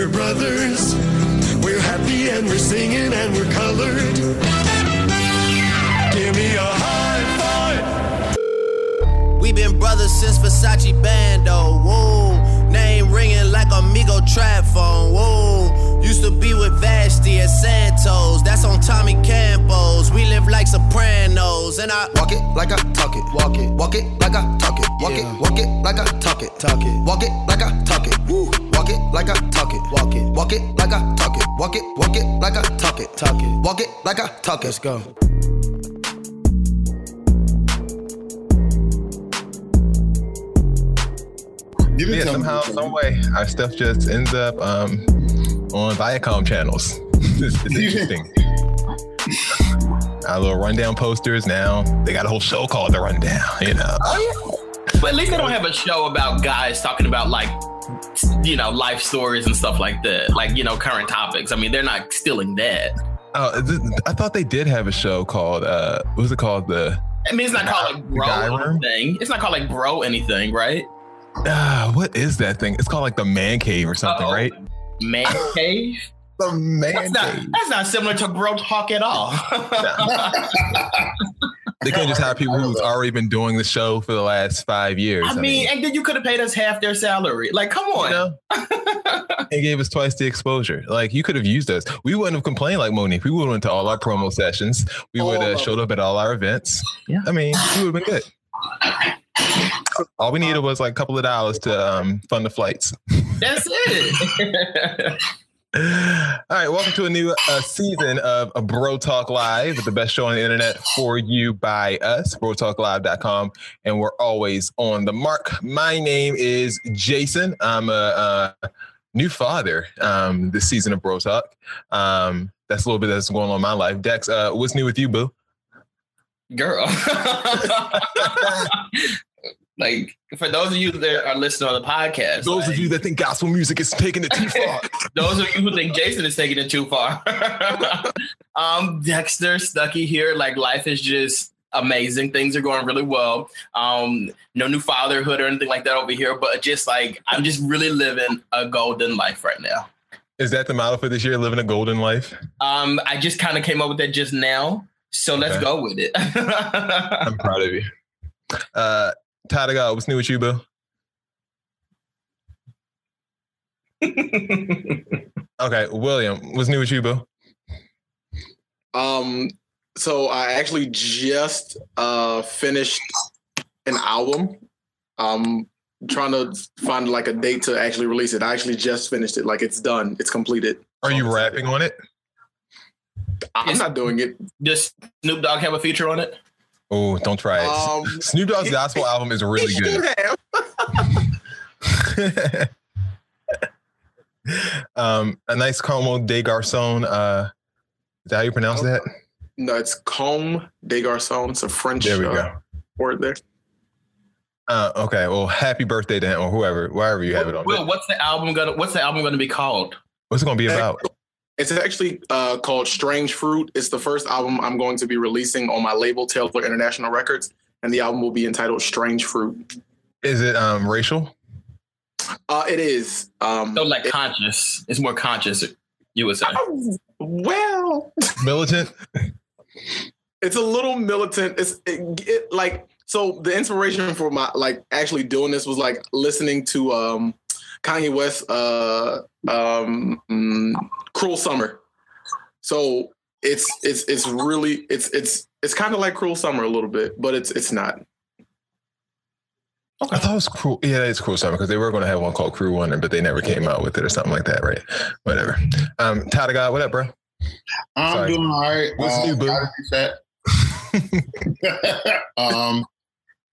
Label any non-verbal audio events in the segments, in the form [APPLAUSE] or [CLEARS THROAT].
we're brothers. We're happy and we're singing and we're colored. Give me a high five. We've been brothers since Versace Bando. Whoa, name ringing like Amigo trap phone. Whoa, used to be with Vashti at Santos. That's on Tommy Campos. We live like Sopranos, and I Walk it like I talk it. Walk it. Walk it like I talk it. Walk Yeah. it. Walk it like I talk it. Talk it. Walk it like I talk it. Woo. Walk it like I talk it. Walk it. Walk it like I talk it. Walk it. Walk it like I talk it. Talk it. Walk it like I talk it. let's go. You Yeah, somehow, some way, our stuff just ends up um, on Viacom channels. [LAUGHS] it's, it's interesting. our little rundown posters now. They got a whole show called The Rundown. You know, But at least they don't have a show about guys talking about like you know life stories and stuff like that, like you know current topics. I mean, they're not stealing that. oh, th- I thought they did have a show called uh, what was it called? The I mean, it's not called like bro anything. It's not called like bro anything, right? uh, what is that thing? It's called like the Man Cave or something, Uh-oh. right? Man cave. The Man That's not, that's not similar to bro talk at all. [LAUGHS] They couldn't just have people who's already been doing the show for the last five years. I mean, and then you could have paid us half their salary. Like, come you on. know, [LAUGHS] they gave us twice the exposure. Like you could have used us. We wouldn't have complained like Monique. We would have went to all our promo sessions. We would have showed up at all our events. Yeah. I mean, we would have been good. All we needed was like a couple of dollars to um, fund the flights. That's it. [LAUGHS] All right, welcome to a new uh, season of a Bro Talk Live, the best show on the internet for you by us, brotalklive.com. And we're always on the mark. My name is Jason. I'm a, uh new father um, this season of Bro Talk. Um, that's a little bit that's going on in my life. Dex, uh, what's new with you, boo? Girl. [LAUGHS] [LAUGHS] like, for those of you that are listening on the podcast, Those like, of you that think gospel music is taking it too [LAUGHS] far. those of you who think Jason is taking it too far. [LAUGHS] um, Dexter Stucky here. Like life is just amazing. Things are going really well. Um, no new fatherhood or anything like that over here, but just like I'm just really living a golden life right now. is that the model for this year, living a golden life? Um, I just kind of came up with that just now. So let's go with it. [LAUGHS] I'm proud of you. Uh, Tyler, God, what's new with you, boo? [LAUGHS] Okay, William, what's new with you, boo? Um, so I actually just uh finished an album. Um, trying to find like a date to actually release it. I actually just finished it. Like it's done. It's completed. Are you rapping on it? I'm not doing it. Does Snoop Dogg have a feature on it? Oh, don't try it. Um, [LAUGHS] Snoop Dogg's gospel album is really good. [LAUGHS] um, a nice Como de Garçon. Uh, is that how you pronounce that? No, it's Comme des Garçons. It's a French There we uh, go. word there. Uh, okay. Well, happy birthday to him or whoever, wherever you have it on. Will, what's the album gonna What's the album gonna be called? What's it gonna be about? It's actually uh, called Strange Fruit. It's the first album I'm going to be releasing on my label, Taylor International Records, and the album will be entitled Strange Fruit. Is it um racial? Uh, it is. Um, So like conscious. It's more conscious. You would say. well, Militant? [LAUGHS] it's a little militant. It's it, it, like so. The inspiration for my like actually doing this was like listening to um, Kanye West, uh, um, mm, "Cruel Summer." So it's it's it's really it's it's it's kind of like "Cruel Summer" a little bit, but it's it's not. I thought it was cruel. Yeah, it's cruel summer because they were going to have one called Crew Wonder, but they never came out with it or something like that, right? Whatever. Um, Tyler God, what up, bro? I'm Sorry. doing all right. What's new, boo? gotta be fat. [LAUGHS] [LAUGHS] um,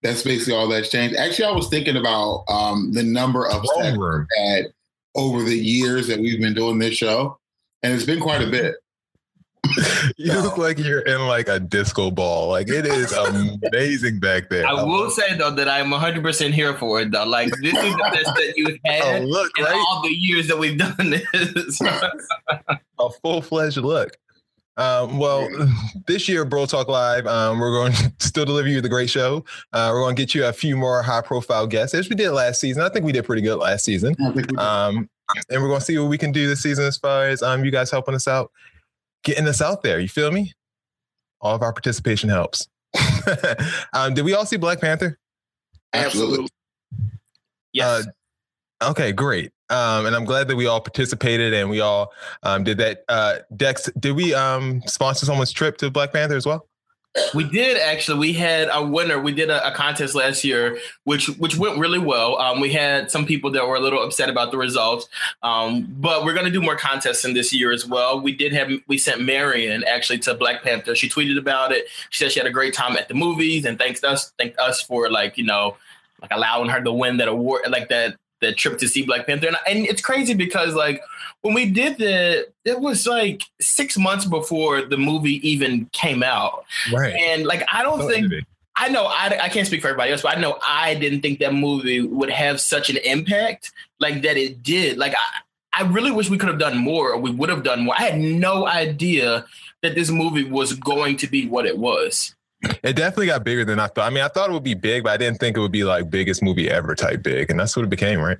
that's basically all that's changed. Actually, I was thinking about um, the number of Wrong sex had over the years that we've been doing this show, and it's been quite a bit. [LAUGHS] You look like you're in like a disco ball. Like it is amazing back there. I love will it. say though that I'm 100 percent here for it though. Like this is the best that you've [LAUGHS] Oh, had look, in right? all the years that we've done this. [LAUGHS] a full fledged look. Um, well, [LAUGHS] this year, Bro Talk Live, um, we're going [LAUGHS] to still deliver you the great show. Uh, we're going to get you a few more high profile guests as we did last season. I think we did pretty good last season. I think we- Um, and we're gonna see what we can do this season as far as um you guys helping us out, getting us out there. You feel me? All of our participation helps. [LAUGHS] um, did we all see Black Panther? Absolutely. Yes. Uh, okay, great. Um, and I'm glad that we all participated and we all um, did that. Uh, Dex, did we um, sponsor someone's trip to Black Panther as well? We did actually. We had a winner. We did a, a contest last year, which which went really well. Um, we had some people that were a little upset about the results, um, but we're going to do more contests in this year as well. We did have we sent Marion actually to Black Panther. She tweeted about it. She said she had a great time at the movies and thanks us thanked us for like you know like allowing her to win that award like that that trip to see Black Panther. And, and it's crazy because like when we did that, it was like six months before the movie even came out. Right. And like I don't So think. I know I, I can't speak for everybody else, but I know I didn't think that movie would have such an impact like that it did. Like I, I really wish we could have done more or we would have done more. I had no idea that this movie was going to be what it was. It definitely got bigger than I thought. I mean, I thought it would be big, but I didn't think it would be like biggest movie ever type big, and that's what it became, right?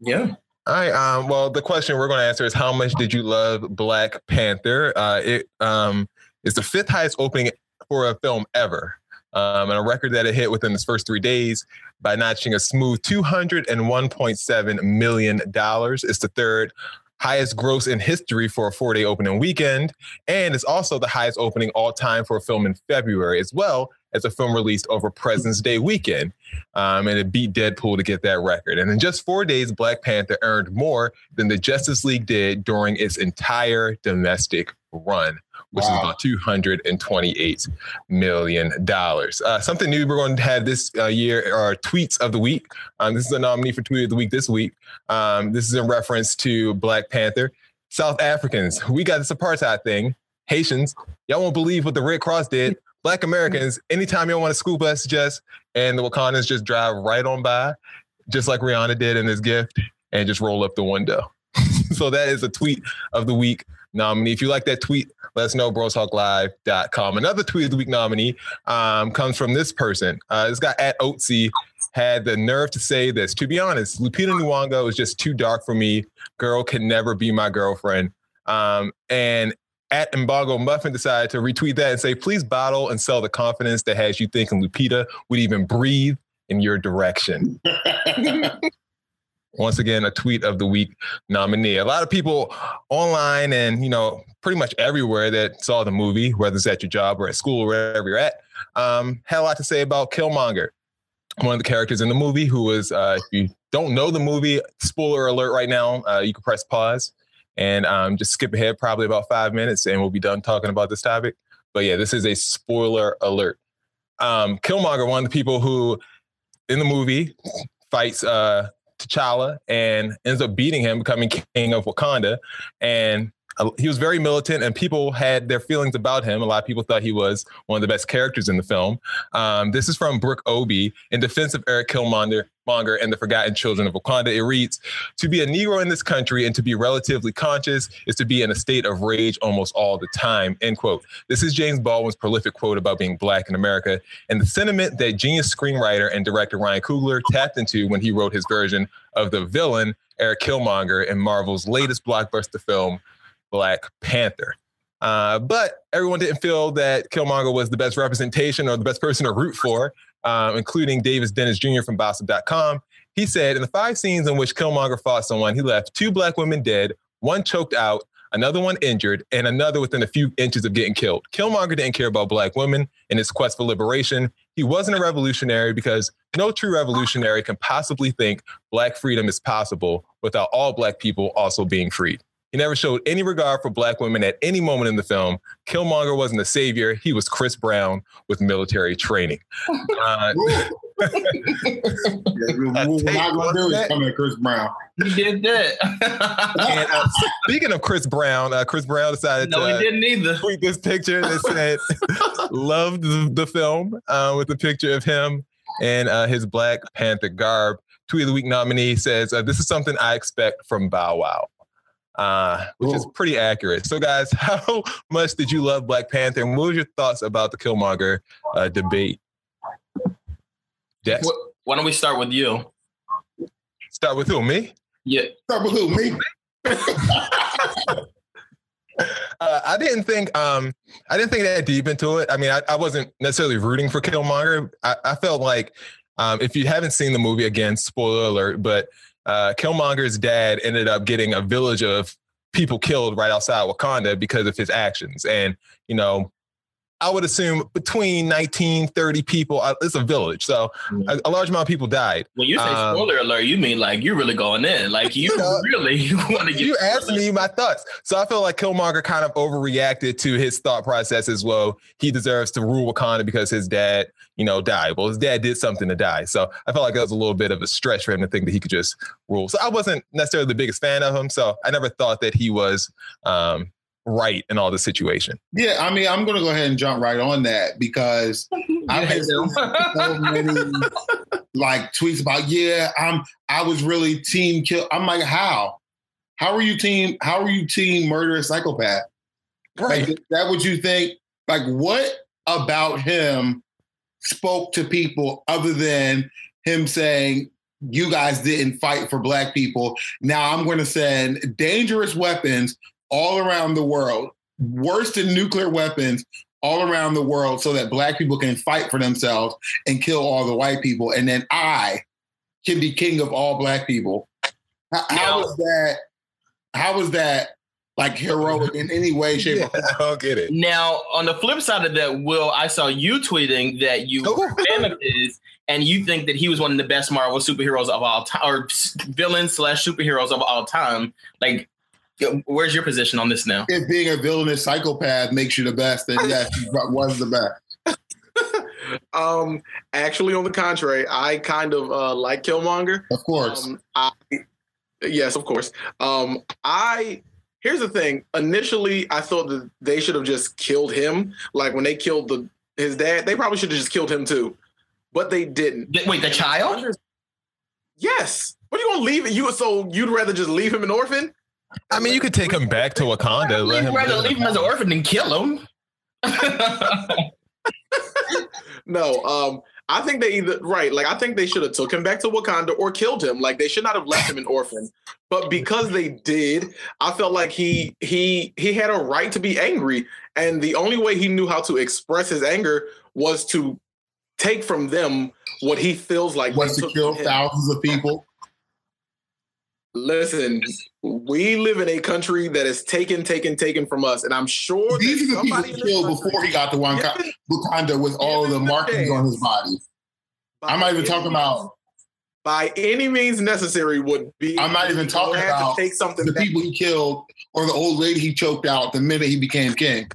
Yeah. All right. Um, well, the question we're going to answer is how much did you love Black Panther? Uh, it um, is the fifth highest opening for a film ever, um, and a record that it hit within its first three days by notching a smooth two hundred and one point seven million dollars. It's the third highest gross in history for a four-day opening weekend, and it's also the highest opening all time for a film in February, as well as a film released over President's Day weekend. Um, and it beat Deadpool to get that record. And in just four days, Black Panther earned more than the Justice League did during its entire domestic run, which is about $228 million. Uh, something new we're going to have this uh, year are tweets of the week. Um, this is a nominee for tweet of the week this week. Um, this is in reference to Black Panther. South Africans, we got this apartheid thing. Haitians, y'all won't believe what the Red Cross did. Black Americans, anytime y'all want a school bus, just and the Wakandans just drive right on by, just like Rihanna did in this gift, and just roll up the window. [LAUGHS] so that is a tweet of the week nominee. If you like that tweet, let us know, brotalklive.com. Another tweet of the week nominee um, comes from this person. Uh, this guy at Oatsy had the nerve to say this. To be honest, Lupita Nyong'o is just too dark for me. Girl can never be my girlfriend. Um, and at Embargo Muffin decided to retweet that and say, please bottle and sell the confidence that has you thinking Lupita would even breathe in your direction. [LAUGHS] [LAUGHS] Once again, a tweet of the week nominee. A lot of people online and, you know, pretty much everywhere that saw the movie, whether it's at your job or at school or wherever you're at, um, had a lot to say about Killmonger, one of the characters in the movie who was, uh, if you don't know the movie, spoiler alert right now, uh, you can press pause and um, just skip ahead probably about five minutes and we'll be done talking about this topic. But yeah, this is a spoiler alert. Um, Killmonger, one of the people who in the movie fights uh, T'Challa and ends up beating him, becoming king of Wakanda. And he was very militant, and people had their feelings about him. A lot of people thought he was one of the best characters in the film. Um, this is from Brooke Obie in defense of Erik Killmonger Monger and the Forgotten Children of Wakanda. It reads To be a Negro in this country and to be relatively conscious is to be in a state of rage almost all the time. End quote. This is James Baldwin's prolific quote about being black in America and the sentiment that genius screenwriter and director Ryan Coogler tapped into when he wrote his version of the villain, Erik Killmonger, in Marvel's latest blockbuster film, Black Panther. Uh, but everyone didn't feel that Killmonger was the best representation or the best person to root for, um, including David Dennis Jr. from Bossip.com. He said in the five scenes in which Killmonger fought someone, he left two black women dead, one choked out, another one injured, and another within a few inches of getting killed. Killmonger didn't care about black women in his quest for liberation. He wasn't a revolutionary because no true revolutionary can possibly think black freedom is possible without all black people also being freed. He never showed any regard for black women at any moment in the film. Killmonger wasn't a savior. He was Chris Brown with military training. Uh, we're not going to do is Chris Brown. He did that. and uh, speaking of Chris Brown, uh, Chris Brown decided no, to he didn't either. tweet this picture that said, [LAUGHS] loved the, the film uh, with a picture of him and uh, his Black Panther garb. Tweet of the Week nominee says, uh, This is something I expect from Bow Wow. Uh, which is pretty accurate. So, guys, [LAUGHS] how much did you love Black Panther, and what were your thoughts about the Killmonger uh, debate? Dex, Why don't we start with you? start with who? Me? Yeah. Start with who? Me? [LAUGHS] Uh, I didn't think um, I didn't think that deep into it. I mean, I, I wasn't necessarily rooting for Killmonger. I, I felt like um, if you haven't seen the movie, again, spoiler alert, but uh, Killmonger's dad ended up getting a village of people killed right outside Wakanda because of his actions, and you know I would assume between 19, 30 people. Uh, it's a village, so a, a, large amount of people died. When you say um, spoiler alert, you mean like you're really going in, like you, [LAUGHS] [LAUGHS] you know, really want to get. You asked me my thoughts, so I feel like Killmonger kind of overreacted to his thought process as well. He deserves to rule Wakanda because his dad, you know, died. Well, his dad did something to die, so I felt like that was a little bit of a stretch for him to think that he could just rule. So I wasn't necessarily the biggest fan of him, so I never thought that he was. Um, right in all the situation. Yeah, I mean, I'm going to go ahead and jump right on that because [LAUGHS] I've had so many like tweets about, yeah, I'm I was really team kill. I'm like, how? How are you team? How are you team murderous psychopath? Right. Like, that what you think? Like, what about him spoke to people other than him saying, you guys didn't fight for black people. Now I'm going to send dangerous weapons all around the world, worse than nuclear weapons all around the world, so that black people can fight for themselves and kill all the white people. And then I can be king of all black people. How, how was that? How was that like heroic in any way, shape, yeah, or form. I don't get it. Now, on the flip side of that, Will, I saw you tweeting that you were fan of his, and you think that he was one of the best Marvel superheroes of all time, or villains slash superheroes of all time. Like, Where's your position on this now? If being a villainous psychopath makes you the best, then yes, [LAUGHS] he was the best. [LAUGHS] um, actually, on the contrary, I kind of uh, like Killmonger. Of course. Um, I, yes, of course. Um, I here's the thing. Initially, I thought that they should have just killed him. Like when they killed the his dad, they probably should have just killed him too, but they didn't. Wait, the child? Yes. What are you gonna leave it? You so you'd rather just leave him an orphan? I mean, you could take him back to Wakanda. Let him rather leave him as an orphan than kill him. [LAUGHS] no, um, I think they either right. Like I think they should have took him back to Wakanda or killed him. Like they should not have left him an orphan. But because they did, I felt like he he he had a right to be angry, and the only way he knew how to express his anger was to take from them what he feels like was to kill thousands of people. Listen, we live in a country that is taken, taken, taken from us, and I'm sure these are the people he killed before he got to Wakanda with all the markings on his body. I'm not even talking about by any means necessary would be. I'm not even talking about take something the back. people he killed or the old lady he choked out the minute he became king.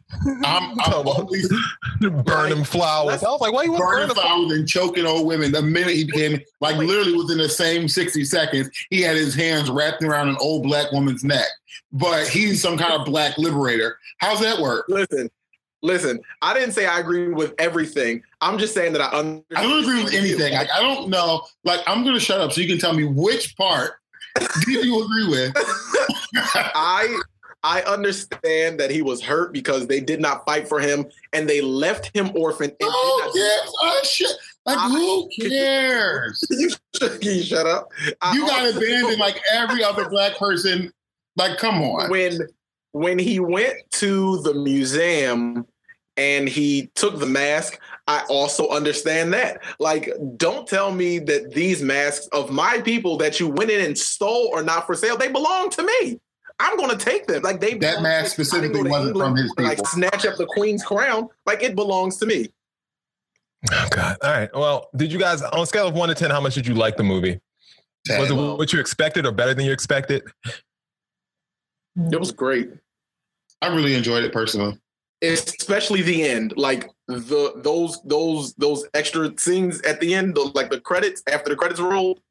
I'm, [LAUGHS] I'm always burning flowers. I was like, why you burning burn flowers and choking old women the minute he became like literally within the same 60 seconds, he had his hands wrapped around an old black woman's neck. But he's some kind of black liberator. How's that work? Listen, Listen, I didn't say I agree with everything. I'm just saying that I understand. I don't agree with anything. Like, I don't know. Like, I'm going to shut up so you can tell me which part do you agree with? [LAUGHS] I I understand that he was hurt because they did not fight for him and they left him orphaned. oh yes, oh shit! Like I, who [LAUGHS] cares? you, you shut up. You got abandoned like every other black person. Like, come on. When when he went to the museum and he took the mask, I also understand that. Like, don't tell me that these masks of my people that you went in and stole are not for sale. They belong to me. I'm going to take them. Like they that mask specifically wasn't England, from his people. Like snatch up the queen's crown. Like it belongs to me. Oh God! All right. Well, did you guys on a scale of one to ten? How much did you like the movie? 10. Was it what you expected or better than you expected? It was great. I really enjoyed it personally especially the end like the those those those extra scenes at the end the, like the credits after the credits rolled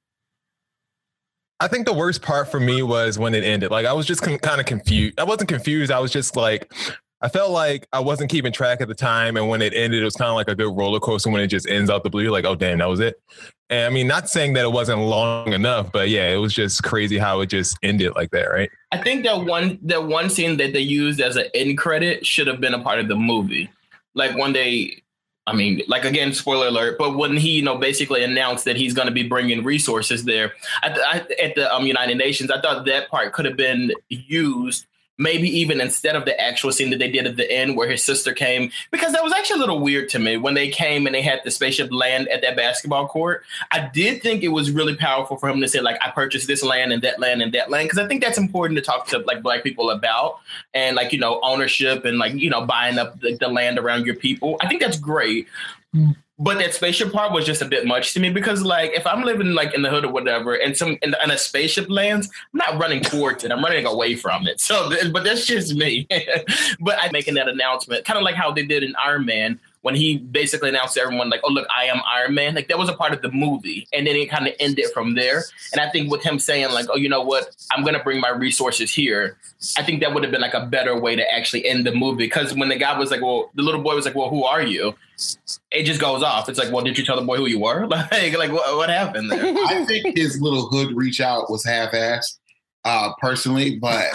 I think the worst part for me was when it ended. Like I was just con- kind of confused. I wasn't confused. I was just like, I felt like I wasn't keeping track at the time. And when it ended, it was kind of like a good roller coaster when it just ends out the blue. Like, oh damn, that was it. And I mean, not saying that it wasn't long enough, but yeah, it was just crazy how it just ended like that, right? I think that one that one scene that they used as an end credit should have been a part of the movie. Like when they I mean, like again, spoiler alert. But when he, you know, basically announced that he's going to be bringing resources there at the, at the um, United Nations, I thought that part could have been used maybe even instead of the actual scene that they did at the end where his sister came because that was actually a little weird to me when they came and they had the spaceship land at that basketball court. I did think it was really powerful for him to say like i purchased this land and that land and that land because i think that's important to talk to like black people about and like you know ownership and like you know buying up the, the land around your people. I think that's great but that spaceship part was just a bit much to me because like if I'm living like in the hood or whatever and some and, and a spaceship lands, I'm not running towards it. I'm running away from it. So but that's just me. [LAUGHS] but I'm making that announcement, kind of like how they did in Iron Man when he basically announced to everyone like, "Oh look, I am Iron Man." Like that was a part of the movie, and then it kind of ended from there. And I think with him saying like, "Oh, you know what? I'm gonna bring my resources here," I think that would have been like a better way to actually end the movie. Because when the guy was like, "Well," the little boy was like, "Well, who are you?" It just goes off. It's like, "Well, did you tell the boy who you were?" [LAUGHS] Like, like what, what happened there? [LAUGHS] I think his little hood reach out was half-assed, uh, personally, but.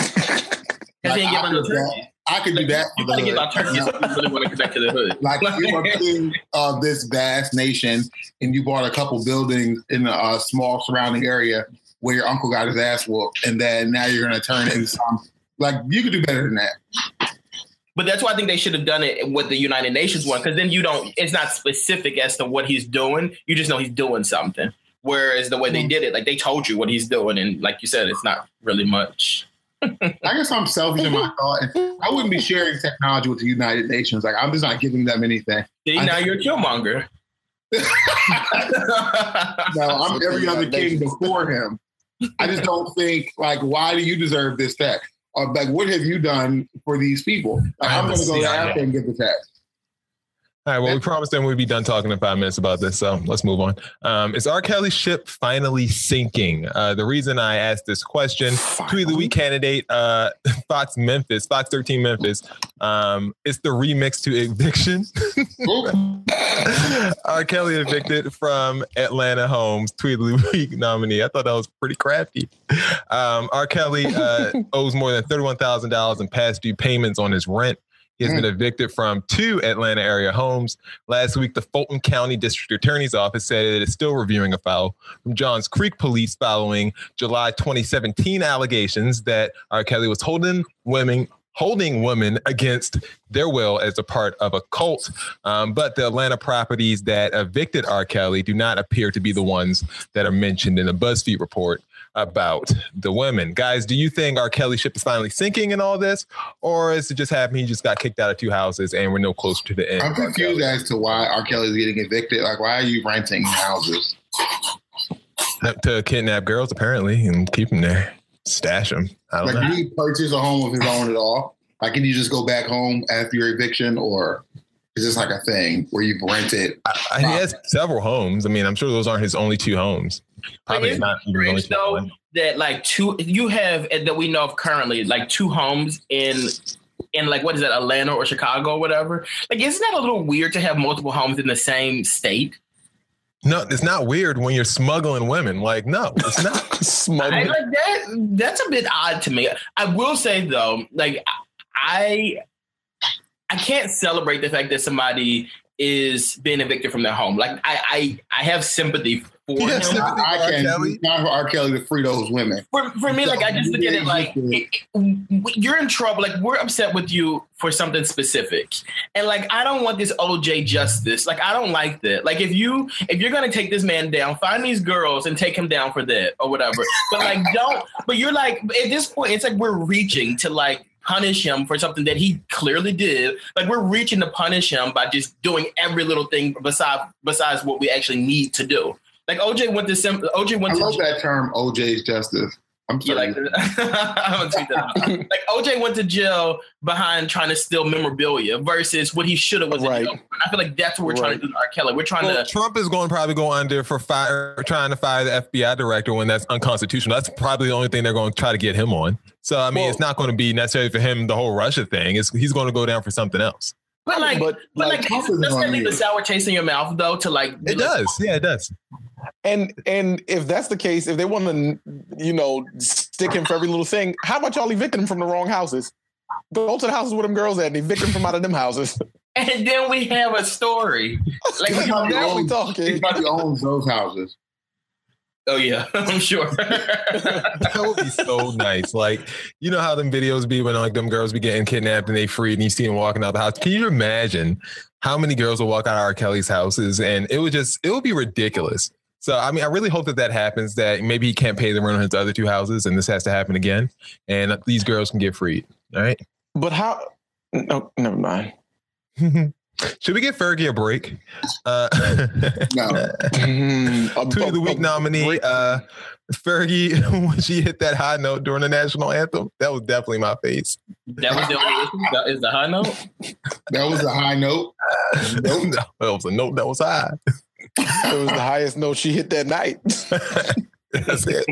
[LAUGHS] Like, I could do that. You gotta get my turkey if you really want to connect to the hood. Like [LAUGHS] you are king of this vast nation, and you bought a couple buildings in a, small surrounding area where your uncle got his ass whooped, and then now you're gonna turn into some. Like you could do better than that. But that's why I think they should have done it with the United Nations one, because then you don't. It's not specific as to what he's doing. You just know he's doing something. Whereas the way they hmm. did it, like they told you what he's doing, and like you said, it's not really much. I guess I'm selfish in my thought. [LAUGHS] I wouldn't be sharing technology with the United Nations. Like I'm just not giving them anything. See, now you're a killmonger. [LAUGHS] no, I'm every other king before him. I just don't think like why do you deserve this tech? Uh, or like what have you done for these people? Like, I'm going to go to Africa and get the tech. All right. Well, we promised them we'd be done talking in five minutes about this, so let's move on. Um, is R. Kelly's ship finally sinking? Uh, the reason I asked this question, tweet of the week candidate, uh, [LAUGHS] Fox Memphis, Fox 13 Memphis. Um, it's the remix to Eviction. [LAUGHS] R. Kelly evicted from Atlanta homes, tweet of the week nominee. I thought that was pretty crafty. Um, R. Kelly uh, [LAUGHS] owes more than $31,000 in past due payments on his rent. He has mm. been evicted from two Atlanta area homes. Last week, the Fulton County District Attorney's Office said it is still reviewing a file from Johns Creek Police following July 2017 allegations that R. Kelly was holding women holding women against their will as a part of a cult. Um, but the Atlanta properties that evicted R. Kelly do not appear to be the ones that are mentioned in the BuzzFeed report about the women. Guys, do you think R. Kelly ship is finally sinking in all this, or is it just happening? He just got kicked out of two houses and we're no closer to the end. I'm confused as to why R. Kelly is getting evicted. Like, why are you renting houses? To kidnap girls, apparently, and keep them there, stash them. I don't like, know. did he purchase a home of his own at all? Like, can you just go back home after your eviction, or is this like a thing where you've rented? I, I, he has several homes. I mean, I'm sure those aren't his only two homes. Probably not even only though, that like two you have that we know of currently like two homes in in like what is that Atlanta or Chicago or whatever. Like, isn't that a little weird to have multiple homes in the same state? No, it's not weird when you're smuggling women. Like, no, it's not [LAUGHS] smuggling. I, like that, that's a bit odd to me. I will say though, like I I can't celebrate the fact that somebody is being evicted from their home. Like I I, I have sympathy for him. I, I can Kelly. not for R. Kelly to free those women. For, for me, like I just look at it like it, it, you're in trouble. Like we're upset with you for something specific, and like I don't want this OJ justice. Like I don't like that. Like if you if you're gonna take this man down, find these girls and take him down for that or whatever. But like [LAUGHS] don't. But you're like at this point, it's like we're reaching to like punish him for something that he clearly did. Like we're reaching to punish him by just doing every little thing besides besides what we actually need to do. Like OJ went to sim- OJ went I to love that term OJ's justice. I'm sorry. Yeah, like, [LAUGHS] I'm tweet that out. like OJ went to jail behind trying to steal memorabilia versus what he should have was right. I feel like that's what we're right. trying to do to R. Kelly. We're trying well, to. Trump is going to probably go under for fire, trying to fire the FBI director when that's unconstitutional. That's probably the only thing they're going to try to get him on. So I mean, well, it's not going to be necessarily for him the whole Russia thing. It's, he's going to go down for something else. But like, but, but like, like doesn't that leave a sour taste in your mouth though? To like, it does. Yeah, it does. And and if that's the case, if they want to, you know, stick him for every little thing, how about y'all evict him from the wrong houses? Go to the houses with them girls at and evict him from out of them houses. [LAUGHS] and then we have a story. Like now we owns- talking. He probably owns those houses. Oh yeah, [LAUGHS] I'm sure. [LAUGHS] that would be so nice. Like, you know how them videos be when like them girls be getting kidnapped and they freed and you see them walking out the house. Can you imagine how many girls will walk out of R. Kelly's houses and it would just it would be ridiculous. So I mean, I really hope that that happens. That maybe he can't pay the rent on his other two houses, and this has to happen again, and these girls can get freed. All right. But how? No, never mind. [LAUGHS] Should we give Fergie a break? Uh, No. Mm, [LAUGHS] [LAUGHS] a- Tweet of the week a nominee, uh, Fergie, when she hit that high note during the national anthem, that was definitely my face. that was the only issue. That is the high note. That was a high note. Nope. that was a note that was high. [LAUGHS] It was the highest note she hit that night. [LAUGHS] That's it.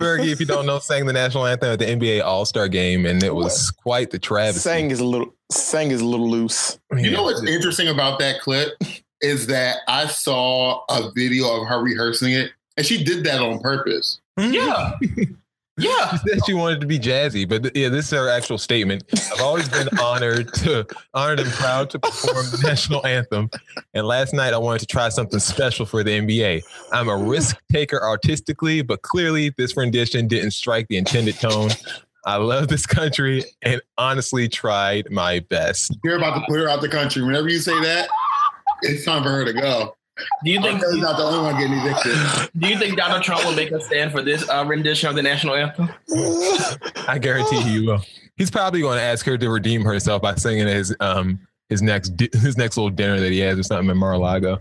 Fergie, if you don't know, sang the national anthem at the NBA All Star game, and it was quite the travesty. Sang is a little. Sang is a little loose. You know what's interesting about that clip is that I saw a video of her rehearsing it, and she did that on purpose. Hmm. Yeah, [LAUGHS] yeah. She said she wanted to be jazzy, but th- yeah, this is her actual statement. I've always been [LAUGHS] honored to honored and proud to perform the national anthem. And last night I wanted to try something special for the NBA. I'm a risk taker artistically, but clearly this rendition didn't strike the intended tone. I love this country and honestly tried my best. You're about to put her out the country. Whenever you say that, it's time for her to go. Do you think? She's not the only one getting evicted. [LAUGHS] Do you think Donald Trump will make a stand for this uh, rendition of the national anthem? [LAUGHS] I guarantee he will. He's probably going to ask her to redeem herself by singing his um his next di- his next little dinner that he has or something in Mar-a-Lago.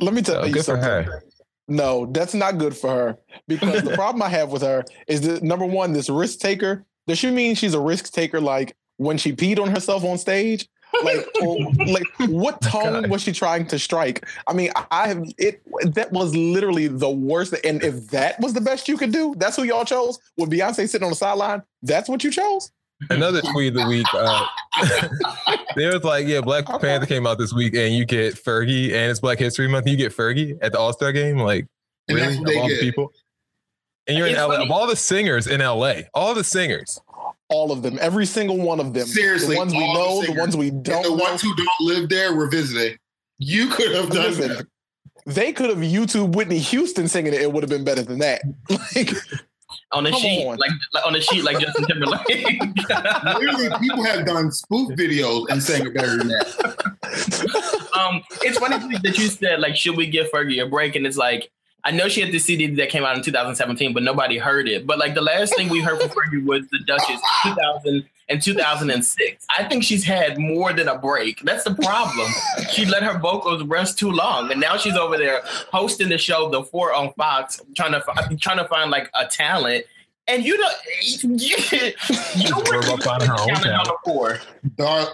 Let me tell So you good for something. her. No, that's not good for her because the [LAUGHS] problem I have with her is that number one, this risk taker. Does she mean she's a risk taker like when she peed on herself on stage? Like, [LAUGHS] or, like what tone God. was she trying to strike? I mean, I have it. That was literally the worst. And if that was the best you could do, that's who y'all chose. With Beyonce sitting on the sideline, that's what you chose. Another tweet of the week. Uh, [LAUGHS] there was like, yeah, Black Panther came out this week, and you get Fergie, and it's Black History Month. You get Fergie at the All Star game, like And really of what they all the people. And you're in It's LA. funny. Of all the singers in LA, all the singers. All of them, every single one of them. Seriously, the ones we all the know, the, ones we don't. the know. ones who don't live there were visiting. You could have done Listen, that. they could have YouTube Whitney Houston singing it. It would have been better than that. [LAUGHS] Like, On the Come sheet, on. like, like on the sheet, like Justin Timberlake. [LAUGHS] [LAUGHS] Literally, people have done spoof videos and sang it better than that. um, it's funny that you said like, should we give Fergie a break? And it's like, I know she had the CD that came out in 2017, but nobody heard it. But like the last thing we heard from Fergie was the Dutchess 2000 and 2006. I think she's had more than a break. That's the problem. she let her vocals rest too long, and now she's over there hosting the show, The Four on Fox, trying to trying to find like a talent. And you don't, you, you Worry about finding her own talent on four.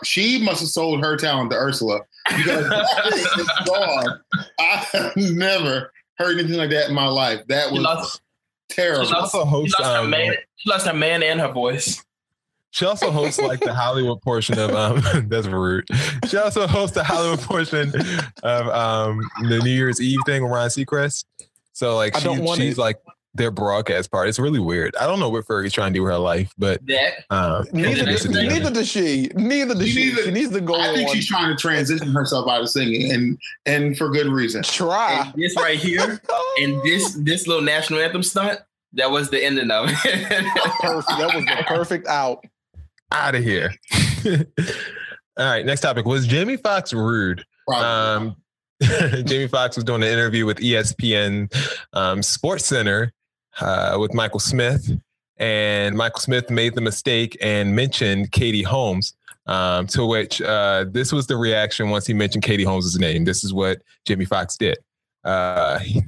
She must have sold her talent to Ursula because that is [LAUGHS] gone. I have never heard anything like that in my life. That She was lost, terrible. she lost, Also she hosts, lost her um, man. She lost her man and her voice. She also hosts like the Hollywood portion of um [LAUGHS] that's rude. She also hosts the Hollywood portion of um the New Year's Eve thing with Ryan Seacrest. So like she, she's it. like their broadcast part. It's really weird. I don't know what Fergie's trying to do with her life, but um neither, does, the thing. neither does she. Neither does She she. neither- She needs to go I think on. she's trying to transition herself out of singing, and and for good reason. try. and this right here and this this little national anthem stunt. That was the ending of it. perfect. That was the [LAUGHS] perfect out. out of here. [LAUGHS] All right, next topic. Was Jamie Foxx rude? Probably. Um, [LAUGHS] Jamie Foxx was doing an interview with ESPN um, Sports Center uh, with Michael Smith, and Michael Smith made the mistake and mentioned Katie Holmes. Um, to which uh, this was the reaction once he mentioned Katie Holmes' name. This is what Jamie Foxx did. Uh, he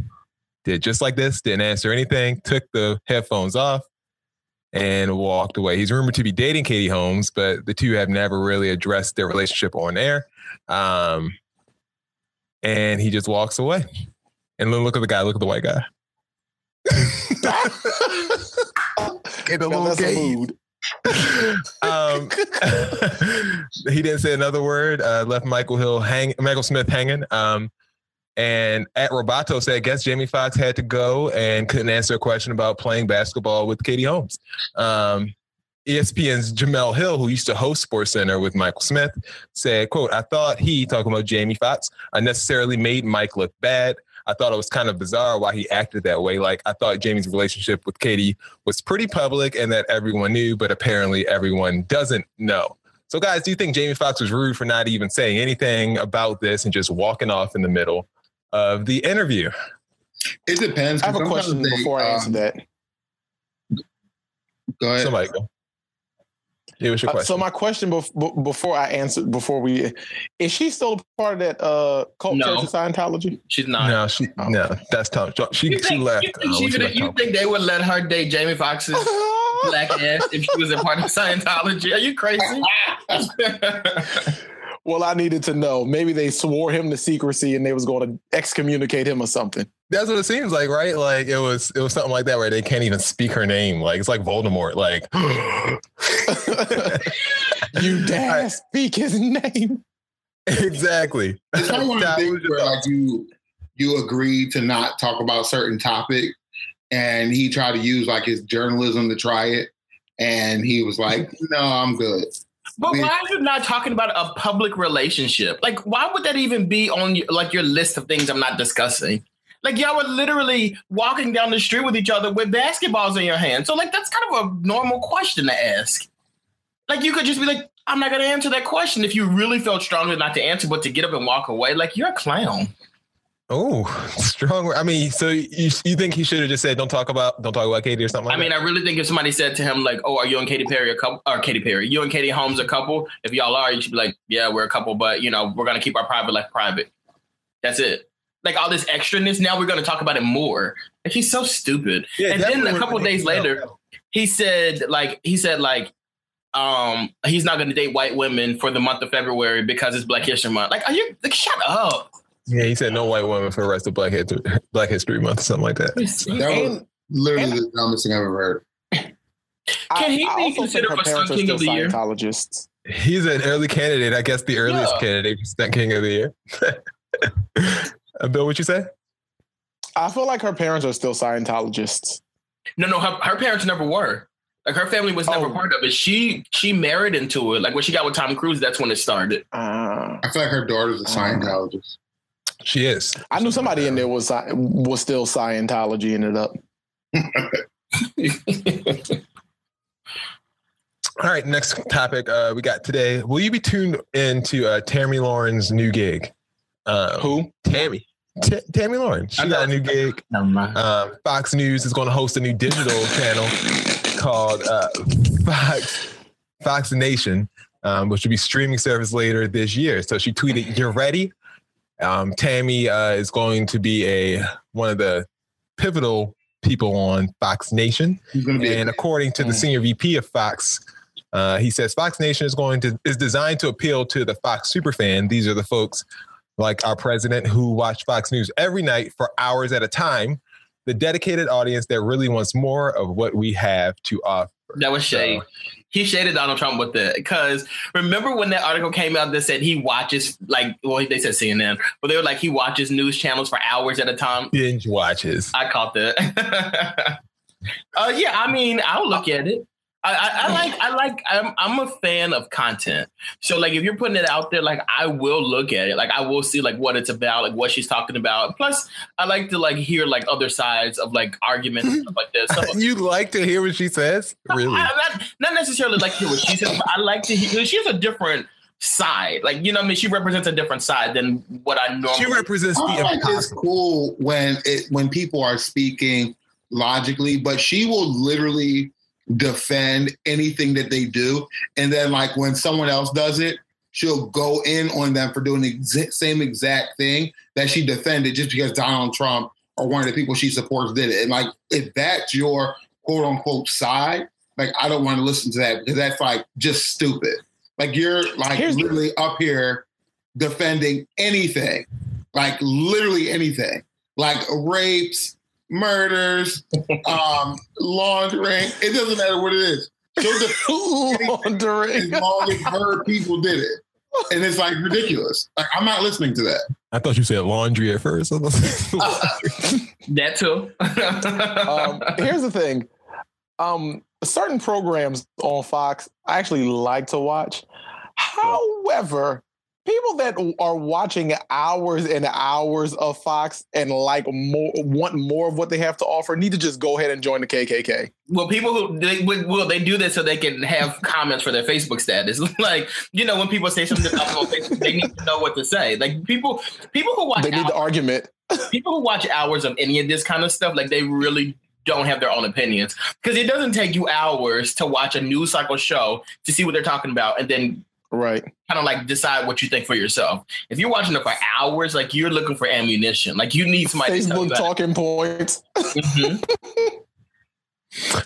did just like this, didn't answer anything, took the headphones off, and walked away. He's rumored to be dating Katie Holmes, but the two have never really addressed their relationship on air. Um, and he just walks away. And then look at the guy. Look at the white guy. Get a little that's a gay. mood. um, [LAUGHS] he didn't say another word. Uh, left Michael Hill hang, Michael Smith hanging. Um, and at Robato said, I guess Jamie Foxx had to go and couldn't answer a question about playing basketball with Katie Holmes. Um, ESPN's Jemele Hill, who used to host Sports Center with Michael Smith, said, quote, I thought he, talking about Jamie Foxx, unnecessarily made Mike look bad. I thought it was kind of bizarre why he acted that way. Like I thought Jamie's relationship with Katie was pretty public and that everyone knew, but apparently everyone doesn't know. So, guys, do you think Jamie Foxx was rude for not even saying anything about this and just walking off in the middle of the interview? It depends. I have a question they, before I answer um, that. Go ahead. Somebody go. Yeah, what's your Uh, so my question bef- b- before I answer, before we, is she still a part of that uh, cult No. church of Scientology? She's not. no, she no, that's Tom. She You she think, left. you, uh, think, she she would- left you think they would let her date Jamie Foxx's [LAUGHS] black ass if she was a part of Scientology? Are you crazy? [LAUGHS] well, I needed to know. Maybe they swore him to secrecy and they was going to excommunicate him or something. That's what it seems like, right? Like it was it was something like that where they can't even speak her name. Like it's like Voldemort. Like [GASPS] you dare [LAUGHS] speak his name? exactly. [LAUGHS] It's not one of the things where like you you agree to not talk about certain topic, and he tried to use like his journalism to try it, and he was like, [LAUGHS] "No, I'm good." But We- why are you not talking about a public relationship? Like, why would that even be on your, like your list of things I'm not discussing? Like, y'all were literally walking down the street with each other with basketballs in your hand. So, like, that's kind of a normal question to ask. Like, you could just be like, I'm not going to answer that question if you really felt strongly not to answer, but to get up and walk away. Like, you're a clown. Oh, strong. I mean, so you you think he should have just said, "Don't talk about, don't talk about Katie" or something like I mean, I really think if somebody said to him, like, "Oh, are you and Katy Perry a couple?" or Katy Perry, you and Katie Holmes a couple? If y'all are, you should be like, "Yeah, we're a couple, but you know, we're gonna keep our private life private." That's it. Like all this extraness. Now we're gonna talk about it more. Like he's so stupid. Yeah, and then a couple would- days later, he said, like, he said, like, um, he's not gonna date white women for the month of February because it's Black History Month. Like, are you like, shut up? Yeah, he said no white women for the rest of Black History, Black History Month or something like that. That was And literally the dumbest thing I've ever heard. [LAUGHS] Can he be also think considered her for Sun King of the Year? He's an early candidate, I guess the earliest Yeah. candidate for Stunt King of the Year. [LAUGHS] uh, Bill, what you say? I feel like her parents are still Scientologists. No, no, her, her parents never were. Like her family was never Oh. part of it. She she married into it. Like when she got with Tom Cruise, that's when it started. Uh, I feel like her daughter's a Scientologist. She is. I knew somebody in there was was still Scientology ended up. [LAUGHS] All right, next topic uh, we got today. Will you be tuned into uh, Tomi Lahren's new gig? Um, Who? Tomi. T- Tomi Lahren. She got a new gig. Um, Fox News is going to host a new digital channel called uh, Fox Fox Nation, um, which will be streaming service later this year. So she tweeted, "You're ready." Um, Tomi uh, is going to be a one of the pivotal people on Fox Nation. Be. And according to the senior VP of Fox, uh, he says Fox Nation is going to is designed to appeal to the Fox superfan. These are the folks like our president who watch Fox News every night for hours at a time. The dedicated audience that really wants more of what we have to offer. That was shade. He shaded Donald Trump with that because remember when that article came out that said he watches like well they said CNN, but they were like he watches news channels for hours at a time. Binge watches. I caught that. [LAUGHS] uh, yeah, I mean, I'll look at it. I, I, I like, I like, I'm, I'm a fan of content. So, like, if you're putting it out there, like, I will look at it. Like, I will see like what it's about, like what she's talking about. Plus, I like to like hear like other sides of like arguments and stuff like that. So, [LAUGHS] you like to hear what she says? Really? I, not, not necessarily like hear what she says, but I like to hear. She has a different side. Like, you know, what I mean, she represents a different side than what I normally. She represents the I like it's cool when it when people are speaking logically, but she will literally defend anything that they do, and then like when someone else does it, she'll go in on them for doing the exa- same exact thing that she defended just because Donald Trump or one of the people she supports did it. And like if that's your quote unquote side, like I don't want to listen to that because that's like just stupid. Like you're like Here's the- literally up here defending anything, like literally anything, like rapes, murders, um, laundering. It doesn't matter what it is. She'll [LAUGHS] defend Laundering. as long as her people did it. And it's like ridiculous. Like I'm not listening to that. I thought you said laundry at first. [LAUGHS] that too. um, here's the thing. Um, certain programs on Fox I actually like to watch. However, people that are watching hours and hours of Fox and like more want more of what they have to offer need to just go ahead and join the KKK. Well, people who they well they do this so they can have [LAUGHS] comments for their Facebook status. [LAUGHS] like you know when people say something about Facebook, they need to know what to say. Like people people who watch They need hours, the argument. people who watch hours of any of this kind of stuff, like they really don't have their own opinions because it doesn't take you hours to watch a news cycle show to see what they're talking about and then Right. kind of like decide what you think for yourself. If you're watching it for hours, like you're looking for ammunition. Like you need somebody to tell you Facebook about talking points. it. Mhm. [LAUGHS]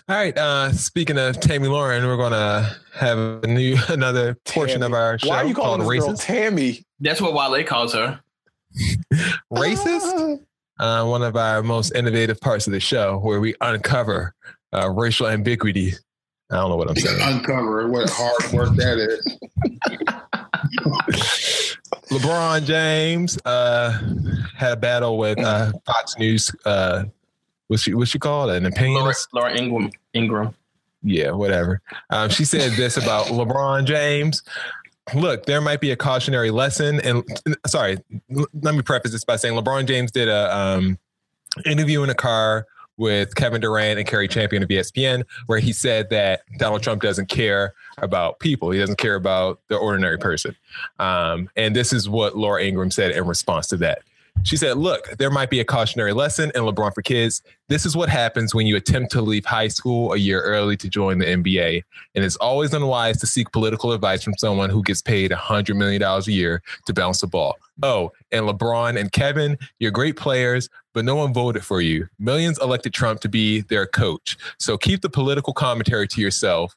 All right. Uh, speaking of Tomi Lahren, we're gonna have a new [LAUGHS] another portion Tomi. of our show Why are you calling called this girl "Racist." Tomi? That's what Wale calls her. [LAUGHS] Racist. Uh, one of our most innovative parts of the show, where we uncover uh, racial ambiguity. I don't know what I'm saying. [LAUGHS] Uncover what hard work that is. [LAUGHS] LeBron James uh, had a battle with uh, Fox News. Uh, what's she what's she called? An opinion? Laura, Laura Ingraham. Ingraham. Yeah, whatever. Um, she said this about LeBron James. Look, there might be a cautionary lesson, and sorry, l- let me preface this by saying LeBron James did a um, interview in a car with Kevin Durant and Cari Champion of ESPN, where he said that Donald Trump doesn't care about people. He doesn't care about the ordinary person. Um, and this is what Laura Ingraham said in response to that. She said, Look, there might be a cautionary lesson in LeBron for kids. This is what happens when you attempt to leave high school a year early to join the NBA. And it's always unwise to seek political advice from someone who gets paid $100 million a year to bounce the ball. Oh, and LeBron and Kevin, you're great players, but no one voted for you. Millions elected Trump to be their coach. So keep the political commentary to yourself.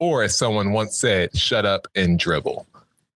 Or, as someone once said, shut up and dribble.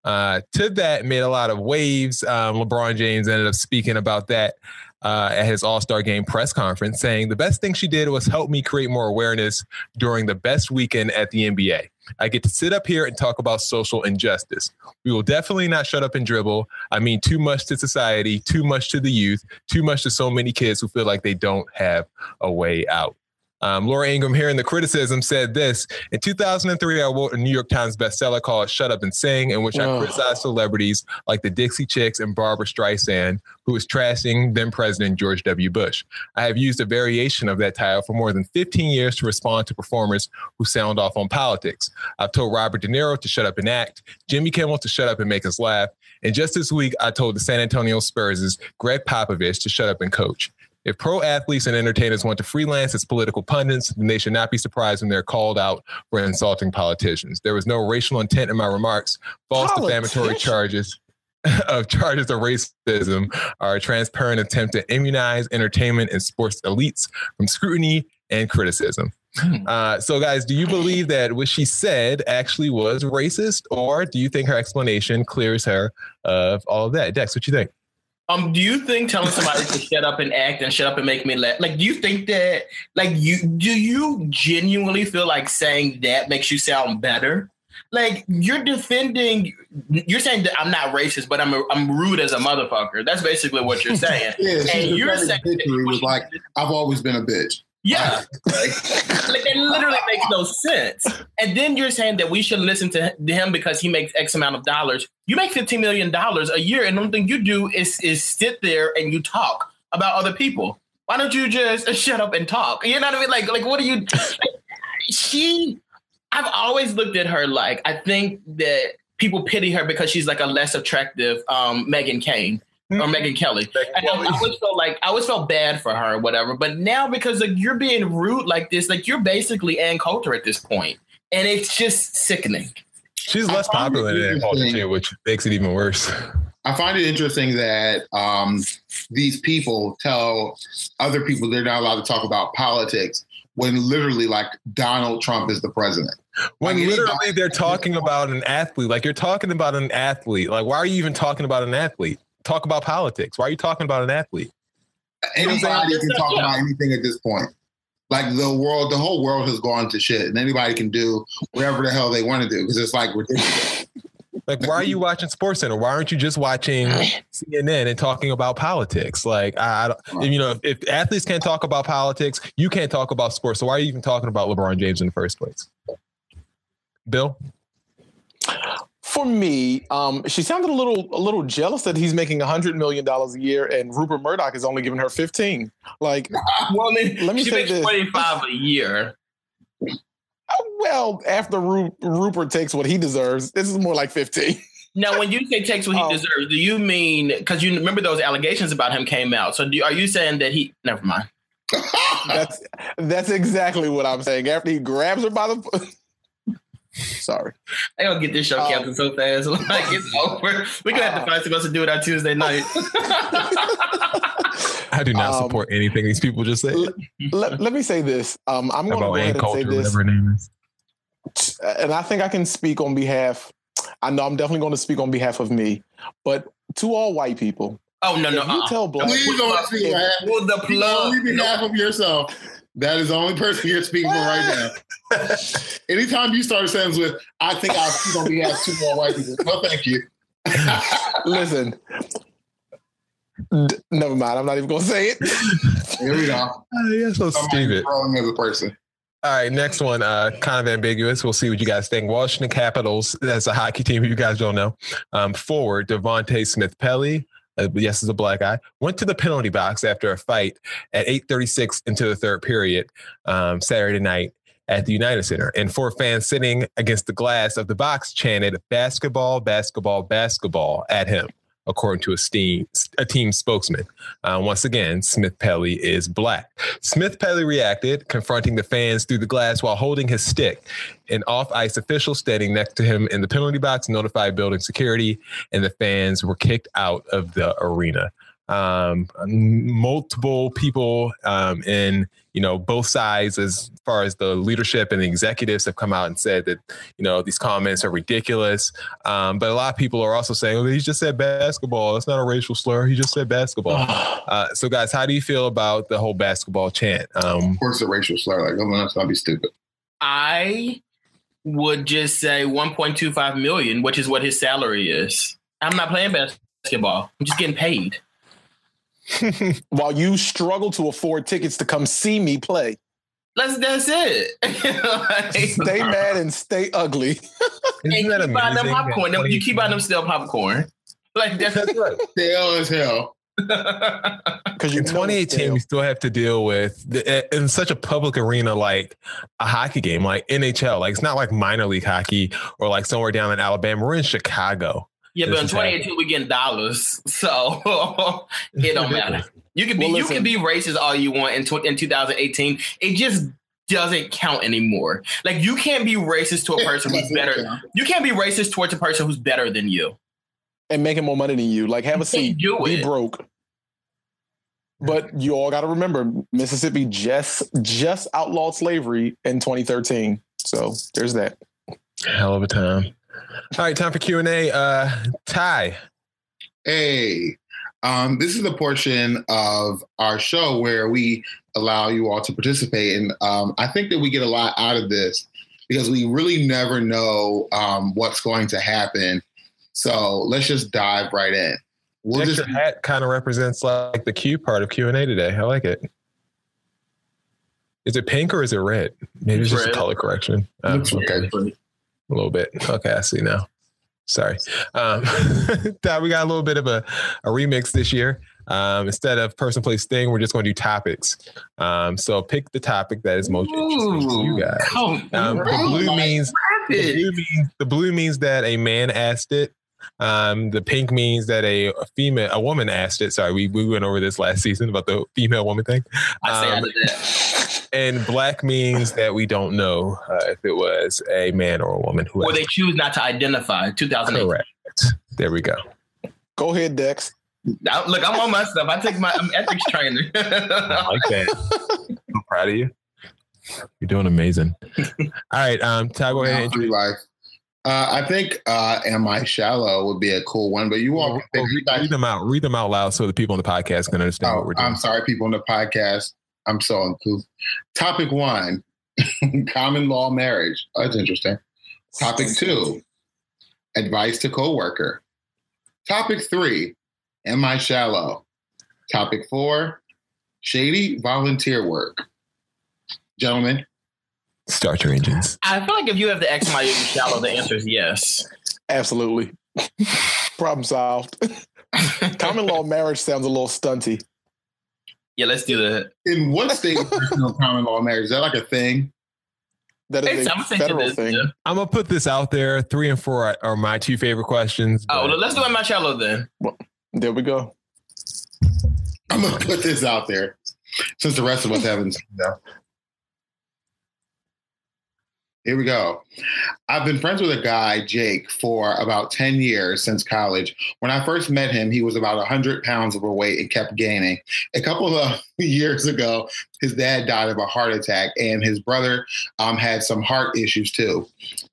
Uh, to that made a lot of waves. Um, LeBron James ended up speaking about that uh, at his All Star Game press conference, saying the best thing she did was help me create more awareness during the best weekend at the NBA. I get to sit up here and talk about social injustice. We will definitely not shut up and dribble. I mean, too much to society, too much to the youth, too much to so many kids who feel like they don't have a way out. Um, Laura Ingraham, hearing the criticism, said this In 2003, I wrote a New York Times bestseller called Shut Up and Sing, in which I criticized celebrities like the Dixie Chicks and Barbra Streisand, who was trashing then President George W. Bush. I have used a variation of that title for more than 15 years to respond to performers who sound off on politics. I've told Robert De Niro to shut up and act, Jimmy Kimmel to shut up and make us laugh. And just this week, I told the San Antonio Spurs' Gregg Popovich to shut up and coach. If pro athletes and entertainers want to freelance as political pundits, then they should not be surprised when they're called out for insulting politicians. There was no racial intent in my remarks. False defamatory charges [LAUGHS] of charges of racism are a transparent attempt to immunize entertainment and sports elites from scrutiny and criticism. Uh, so, guys, do you believe that what she said actually was racist, or do you think her explanation clears her of all of that? Dex, what do you think? Um, do you think telling somebody to shut up and act and shut up and make me laugh, like, do you think that, like, you do you genuinely feel like saying that makes you sound better? Like, you're defending, you're saying that I'm not racist, but I'm a, I'm rude as a motherfucker. That's basically what you're [LAUGHS] saying. Yeah, and you're saying was like, I've always been a bitch. Yeah, like, like it literally makes no sense. And then you're saying that we should listen to him because he makes X amount of dollars. You make fifteen million dollars a year, and the only thing you do is is sit there and you talk about other people. Why don't you just [LAUGHS] shut up and talk? You know what I mean? Like, like what do you? Like, [LAUGHS] she, I've always looked at her like I think that people pity her because she's like a less attractive um, Megan Kane or Megyn Kelly. And I, I always felt like I always felt bad for her or whatever. But now because like you're being rude like this, like you're basically Ann Coulter at this point, and it's just sickening. She's less popular than Ann interesting. Coulter, too, which makes it even worse. I find it interesting that um, these people tell other people they're not allowed to talk about politics when literally, like, Donald Trump is the president. When Like, literally they're talking about an athlete, like you're talking about an athlete. Like, why are you even talking about an athlete? Talk about politics. Why are you talking about an athlete? Anybody can talk Yeah. about anything at this point. Like the world, the whole world has gone to shit, and anybody can do whatever the hell they want to do because it's like ridiculous. Like, why are you watching Sports Center? Why aren't you just watching CNN and talking about politics? Like, I, I don't, you know, if, if athletes can't talk about politics, you can't talk about sports. So why are you even talking about LeBron James in the first place? Bill, For me, um, she sounded a little a little jealous that he's making hundred million dollars a year and Rupert Murdoch is only giving her fifteen. Like, [LAUGHS] Well, I mean, Let me she say makes this. 25 a year. well, after Ru- Rupert takes what he deserves, this is more like fifteen. Now, when you say takes what he [LAUGHS] Oh. deserves, do you mean because you remember those allegations about him came out? So, do, are you saying that he? Never mind. That's that's exactly what I'm saying. After he grabs her by the, sorry. I gonna get this show Oh. canceled so fast. [LAUGHS] Like it's over. We're gonna have to find something else to do it on Tuesday night. [LAUGHS] I do not Um, support anything these people just said Let, let me say this. Um, I'm going to go ahead and say this. whatever her name is. and I think I can speak on behalf. I know I'm definitely going to speak on behalf of me, but to all white people, oh no, no. if you Uh-uh. tell black, Please don't speak on that. Pull the Speak on behalf of yourself. That is the only person you're speaking for right now. [LAUGHS] Anytime you start a sentence with, I think I'll speak on behalf of two more white people. No, thank you. [LAUGHS] listen. D- never mind. I'm not even going to say it. Here we go. Oh, yeah, so Somebody stupid. growing as a person. All right, next one, uh, kind of ambiguous. We'll see what you guys think. Washington Capitals, that's a hockey team if you guys don't know. Um, forward, Devante Smith Pelly, uh, yes, is a black guy, went to the penalty box after a fight at 8.36 into the third period um, Saturday night at the United Center. And four fans sitting against the glass of the box chanted basketball, basketball, basketball at him, according to a, steam, a team spokesman. Uh, once again, Smith Pelly is black. Smith Pelly reacted, confronting the fans through the glass while holding his stick. An off ice official standing next to him in the penalty box notified building security, and the fans were kicked out of the arena. Um, multiple people um, in you know both sides as far as the leadership and the executives have come out and said that you know these comments are ridiculous um, but a lot of people are also saying well he just said basketball that's not a racial slur he just said basketball uh, so guys how do you feel about the whole basketball chant um, Of course, a racial slur. Like, come on, let's not be stupid. I would just say 1.25 million, which is what his salary is. I'm not playing basketball. I'm just getting paid. [LAUGHS] While you struggle to afford tickets to come see me play, That's that's it. Like, stay [LAUGHS] mad and stay ugly. and isn't that keep buying them popcorn. Them- You keep buying them still popcorn. [LAUGHS] Like that's That's right. Hell as hell. Because you in 2018 we still have to deal with the, eh, in such a public arena like a hockey game like nhl like it's not like minor league hockey or like somewhere down in alabama we're in chicago yeah, This but in is 2018 we getting dollars, [LAUGHS] so [LAUGHS] it don't matter. You can be Well, you can be racist all you want in tw- in 2018. It just doesn't count anymore. Like you can't be racist to a person who's better. You can't be racist towards a person who's better than you. and making more money than you. Like, have a seat. do Be it. broke. But you all got to remember, Mississippi just just outlawed slavery in 2013. So there's that. hell of a time all right time for q&a uh ty. Hey, um, this is the portion of our show where we allow you all to participate. And um, I think that we get a lot out of this because we really never know um, what's going to happen. So let's just dive right in. We'll Next, just your hat kind of represents like the q part of q&a today. I like it. Is it pink or is it red? Maybe it's just a color correction. Oh, okay a little bit. Okay, I see now. Sorry. Um, [LAUGHS] we got a little bit of a, a remix this year. Um, instead of person, place, thing, we're just going to do topics. Um, so pick the topic that is most interesting to you guys. Um, the blue means the blue means the blue means that a man asked it. Um, the pink means that a, a female, a woman asked it. Sorry, we, we went over this last season about the female woman thing. I say Um, out of that. and black means that we don't know uh, if it was a man or a woman who Or asked they choose not to identify. 2008. Correct. There we go. Go ahead, Dex. Now, look, I'm on my stuff. I take my I'm ethics [LAUGHS] trainer. I like that. I'm proud of you. You're doing amazing. [LAUGHS] All right, um, Ty, go ahead. and Free life. Uh, I think uh, "Am I Shallow" would be a cool one, but you all Well, think read, them out. Read them out loud so the people on the podcast can understand Oh, what we're doing. I'm sorry, people on the podcast. I'm so uncouth. Topic one: [LAUGHS] common law marriage. Oh, that's interesting. Topic two: advice to coworker. Topic three, am I shallow? Topic four, shady volunteer work. Gentlemen, Start your engines. I feel like if you have the X, my shallow, the answer is yes. Absolutely. [LAUGHS] Problem solved. [LAUGHS] Common law marriage sounds a little stunty. Yeah, let's do that. in what state is personal common law marriage? Is that like a thing? That is It's- a I'm thinking federal this, thing. yeah. I'm gonna put this out there. Three and four are, are my two favorite questions. Oh, but- well, let's do it my shallow then. There we go. I'm gonna put this out there since the rest of us haven't seen that. Here we go. I've been friends with a guy, Jake, for about 10 years since college. When I first met him, he was about 100 pounds overweight and kept gaining. A couple of [LAUGHS] years ago, his dad died of a heart attack, and his brother um, had some heart issues too.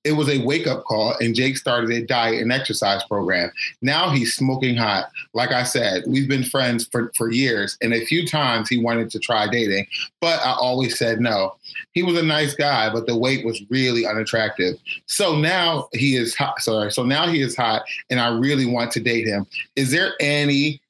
It was a wake up call, and Jake started a diet and exercise program. Now he's smoking hot. Like I said, we've been friends for, for years, and a few times he wanted to try dating, but I always said no. He was a nice guy, but the weight was really unattractive. So now he is hot. Sorry. So now he is hot, and I really want to date him. Is there any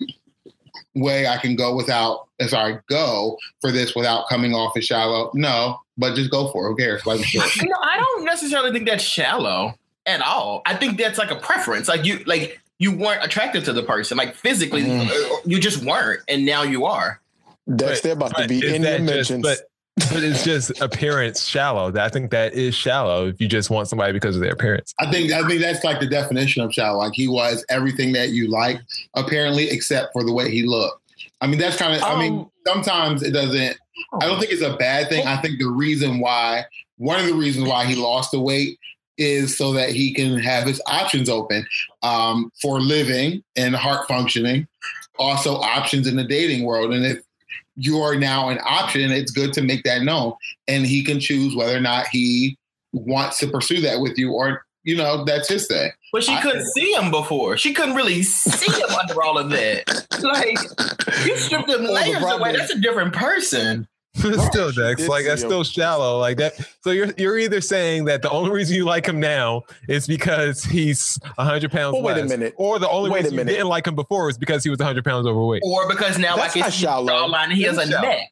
way I can go without, uh, sorry, go for this without coming off as shallow? No, but just go for it. Who cares? Like, sure. [LAUGHS] No, I don't necessarily think that's shallow at all. I think that's like a preference. Like you, like you weren't attracted to the person, like physically, Mm. uh, you just weren't, and now you are. That's they're about to be is in that your just- mentions. but but it's just appearance shallow. I think that is shallow if you just want somebody because of their appearance. I think I think that's like the definition of shallow. Like he was everything that you like, apparently, except for the way he looked. I mean, that's kind of. I mean, Um, sometimes it doesn't. I don't think it's a bad thing. I think the reason why, one of the reasons why he lost the weight is so that he can have his options open um, for living and heart functioning. Also, options in the dating world, and if you are now an option, it's good to make that known, and he can choose whether or not he wants to pursue that with you, or you know, that's his thing. But she I- couldn't see him before. She couldn't really see him [LAUGHS] under all of that. Like you stripped Well, layers away. That's a different person. [LAUGHS] still, Dex, like that's still shallow. Like that. So you're you're either saying that the only reason you like him now is because he's hundred pounds Well, wait a minute. or the only Wait reason you didn't like him before was because he was hundred pounds overweight. Or because now That's can see shallow. jawline and he has a shallow. neck.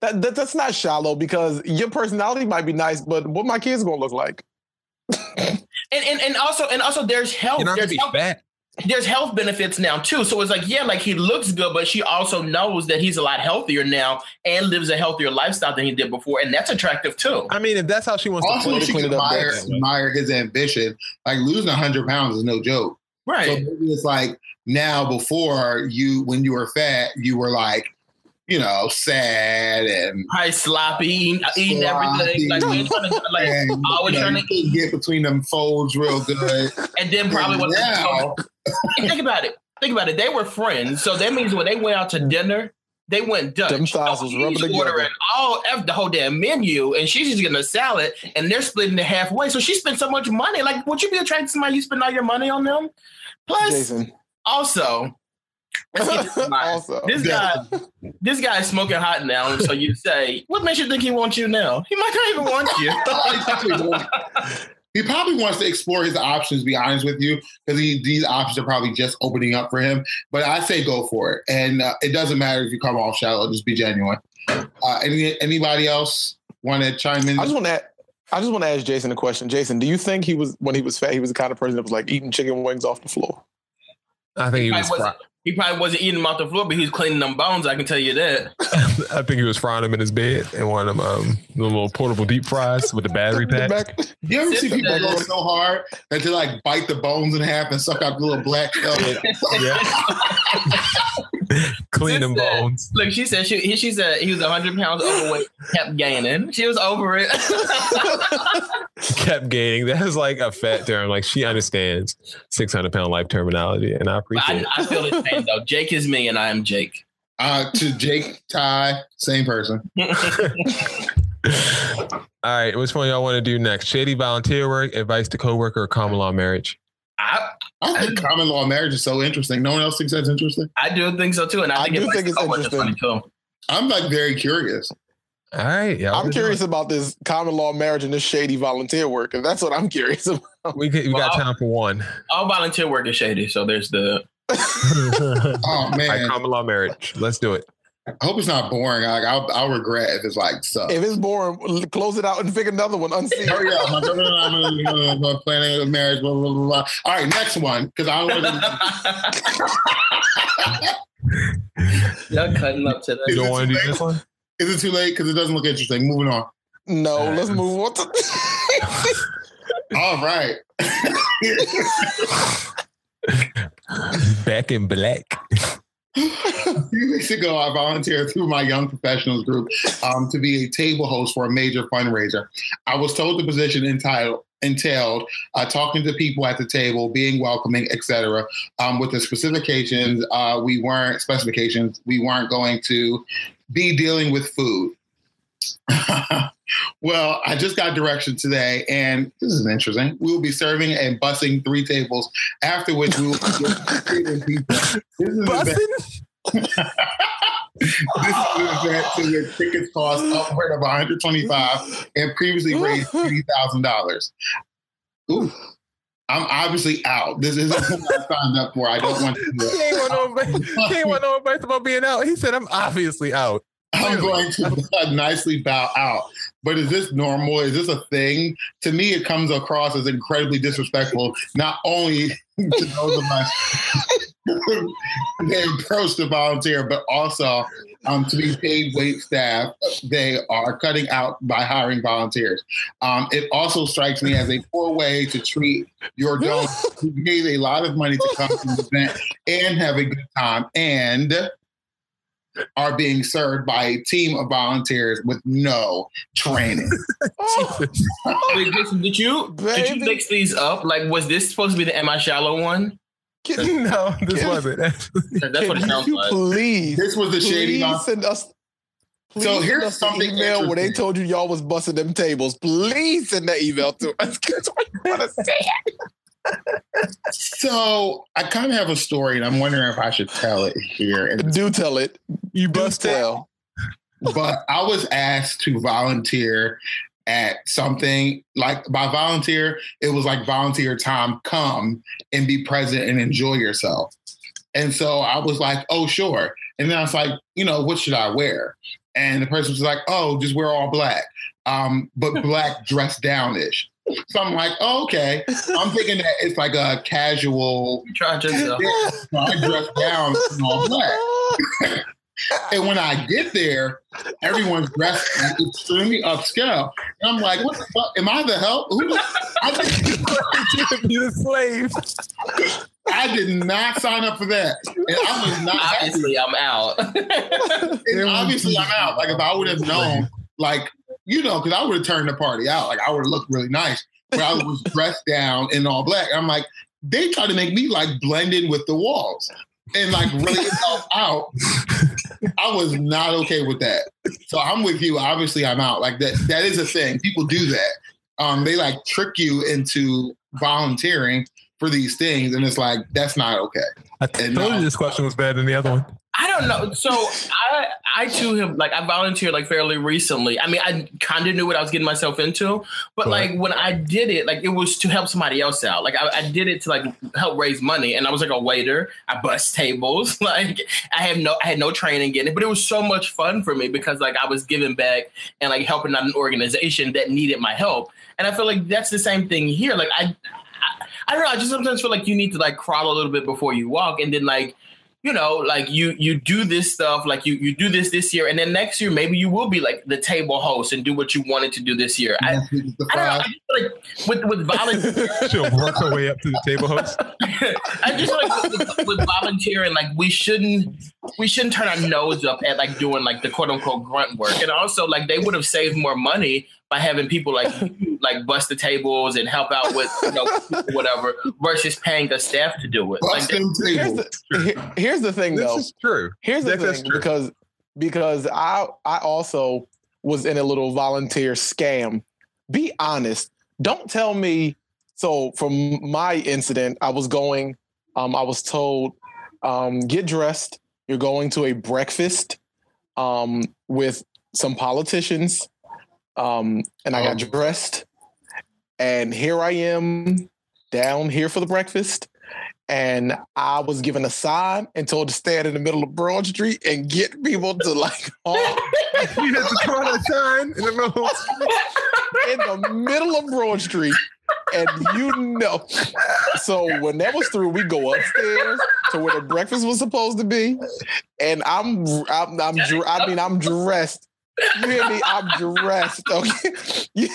that, that that's not shallow because your personality might be nice, but what my kids gonna look like? And, and and also and also there's health. There's health, fat. There's health benefits now too. So it's like, yeah, like he looks good, but she also knows that he's a lot healthier now and lives a healthier lifestyle than he did before. And that's attractive too. I mean, if that's how she wants to Also, play, she clean can it up admire, better. admire his ambition. Like losing hundred pounds is no joke. So Right. maybe it's like now before you when you were fat, you were like, you know, sad and, Probably sloppy, eating, eating everything. Like, Sloppy. we trying to, like and always you know, trying to- couldn't get between them folds real good. [LAUGHS] and then probably And was now, And think about it. Think about it. They were friends, so that means when they went out to dinner, they went Dutch. Them thighs was oh, rubbing together. ordering all F the whole damn menu, and she's just getting a salad, and they're splitting it halfway. So she spent so much money. Like, would you be attracted to somebody you spend all your money on them? Plus, Jason. also, let's get this [LAUGHS] also, This guy, this guy is smoking hot now. And so you say, what makes you think he wants you now? He might not even want you. [LAUGHS] he probably wants to explore his options. Be honest with you, because these options are probably just opening up for him. But I say go for it, and uh, it doesn't matter if you come off shallow. Just be genuine. Uh, any anybody else want to chime in? I just want to. I just want to ask Jason a question. Jason, do you think he was when he was fat? He was the kind of person that was like eating chicken wings off the floor. I think he Probably was. wasn't- Fry- he probably wasn't eating them off the floor, but he was cleaning them bones. I can tell you that. [LAUGHS] I think he was frying them in his bed and one of them um, the little portable deep fries with the battery pack. back- you ever see people there. go so hard that they like bite the bones in half and suck out the little black? [LAUGHS] Yeah. [LAUGHS] [LAUGHS] Clean them Sister. bones. Look, she said she he, she said he was hundred pounds overweight, kept gaining. She was over it. [LAUGHS] Kept gaining. That is like a fat term. Like she understands 600 pound life terminology, and I appreciate I, I feel the same though. Jake is me, and I am Jake. Uh, to Jake, Ty, same person. [LAUGHS] All right, which one y'all want to do next? Shady volunteer work, advice to coworker, or common law marriage? I I think common law marriage is so interesting. No one else thinks that's interesting. I do think so too, and I, I think do it's think it's so much interesting. funny too. I'm like very curious. All right, yeah. I'm curious about this common law marriage and this shady volunteer work, and that's what I'm curious about. We we got time for one. All volunteer work is shady, so there's the. [LAUGHS] oh All right, man, common law marriage. Let's do it. I hope it's not boring. Like, I'll, I'll regret if it's like so. If it's boring, close it out and pick another one. Unseen. Hurry up! My brother and I are, uh, planning a marriage. Blah, blah, blah, blah. All right, next one because I don't want to. Y'all cutting up to that. You don't want to do this one? Is it too late? Because it doesn't look interesting. Moving on. No, let's move on. To- [LAUGHS] All right. [LAUGHS] Back in black. [LAUGHS] A few weeks ago, I volunteered through my young professionals group um, to be a table host for a major fundraiser. I was told the position entitled entailed uh, talking to people at the table, being welcoming, etc. Um, with the specifications, uh, we weren't specifications. We weren't going to be dealing with food. [LAUGHS] well, I just got direction today, and this is interesting. We will be serving and bussing three tables, after which we will be treating people. This event- [LAUGHS] this is an event to which tickets cost upward of 125 and previously raised $80,000. Ooh. I'm obviously out. This isn't what I signed up for. I don't want to do He it. ain't want no. He ain't want no advice about being out. He said, "I'm obviously out." I'm going to [LAUGHS] nicely bow out. But is this normal? Is this a thing? To me, it comes across as incredibly disrespectful, not only [LAUGHS] to those of us they approach to volunteer, but also um, to be paid wait staff they are cutting out by hiring volunteers. Um, it also strikes me as a poor way to treat your donors [LAUGHS] who gave a lot of money to come to the event and have a good time and are being served by a team of volunteers with no training. [LAUGHS] Oh, Wait, Jason, did you did you mix these up? Like, was this supposed to be the Am I Shallow one? Can, [LAUGHS] no, this Can- wasn't. That's what it sounds you like. please, This was the shady please send us. Please So send here's us the something email where they told you y'all was busting them tables. Please send that email to us. 'cause we want to say it. So I kind of have a story, and I'm wondering if I should tell it here. And- Do tell it. You Do busted. tell. but I was asked to volunteer at something like by volunteer, it was like volunteer time, come and be present and enjoy yourself. And so I was like, oh, sure. And then I was like, you know, what should I wear? And the person was like, oh, just wear all black, um, but [LAUGHS] black dressed downish. So I'm like, oh, okay. I'm thinking that it's like a casual. Try uh, yourself. So I dress down in all black. [LAUGHS] And when I get there, everyone's dressed extremely upscale. And I'm like, what the fuck? Am I the help? Who? I, did, [LAUGHS] you the slave. I did not sign up for that. And I was not happy. Obviously, I'm out. And obviously, I'm out. Like, if I would have known, like, you know, because I would have turned the party out. Like, I would have looked really nice. But I was [LAUGHS] dressed down in all black. I'm like, they try to make me like blend in with the walls and like really help [LAUGHS] out. I was not okay with that. So I'm with you. Obviously, I'm out. Like that. That is a thing. People do that. Um, they like trick you into volunteering for these things, and it's like that's not okay. I told you this question was better than the other one. I don't know. So I I too have like I volunteered like fairly recently. I mean, I kind of knew what I was getting myself into, but like when I did it, like it was to help somebody else out. Like I, I did it to like help raise money, and I was like a waiter. I bust tables. [LAUGHS] Like I have no I had no training in it, but it was so much fun for me because like I was giving back and like helping out an organization that needed my help. And I feel like that's the same thing here. Like I I, I don't know. I just sometimes feel like you need to like crawl a little bit before you walk, and then like you know, like you you do this stuff, like you you do this this year, and then next year maybe you will be like the table host and do what you wanted to do this year. I, I don't know. I just feel like with with volunteer, [LAUGHS] She'll work her way up to the table host. [LAUGHS] I just feel like with, with, with volunteering, like we shouldn't we shouldn't turn our nose up at like doing like the quote unquote grunt work, and also like they would have saved more money by having people like like bust the tables and help out with you know [LAUGHS] whatever versus paying the staff to do it. Like Bust them Here's tables. the, here's the thing, This though. is true. Here's the That- that's thing, true. because because I I also was in a little volunteer scam. Be honest. Don't tell me. So from my incident, I was going. Um, I was told, um, get dressed. You're going to a breakfast, um, with some politicians, um, and I got dressed, and here I am down here for the breakfast. And I was given a sign and told to stand in the middle of Broad Street and get people to like [LAUGHS] you had to throw that sign in the middle. [LAUGHS] in the middle of Broad Street. And you know, so when that was through, we go upstairs to where the breakfast was supposed to be, and I'm, I'm, I'm, I mean, I'm dressed. You hear me? I'm dressed, [LAUGHS] okay? Yeah.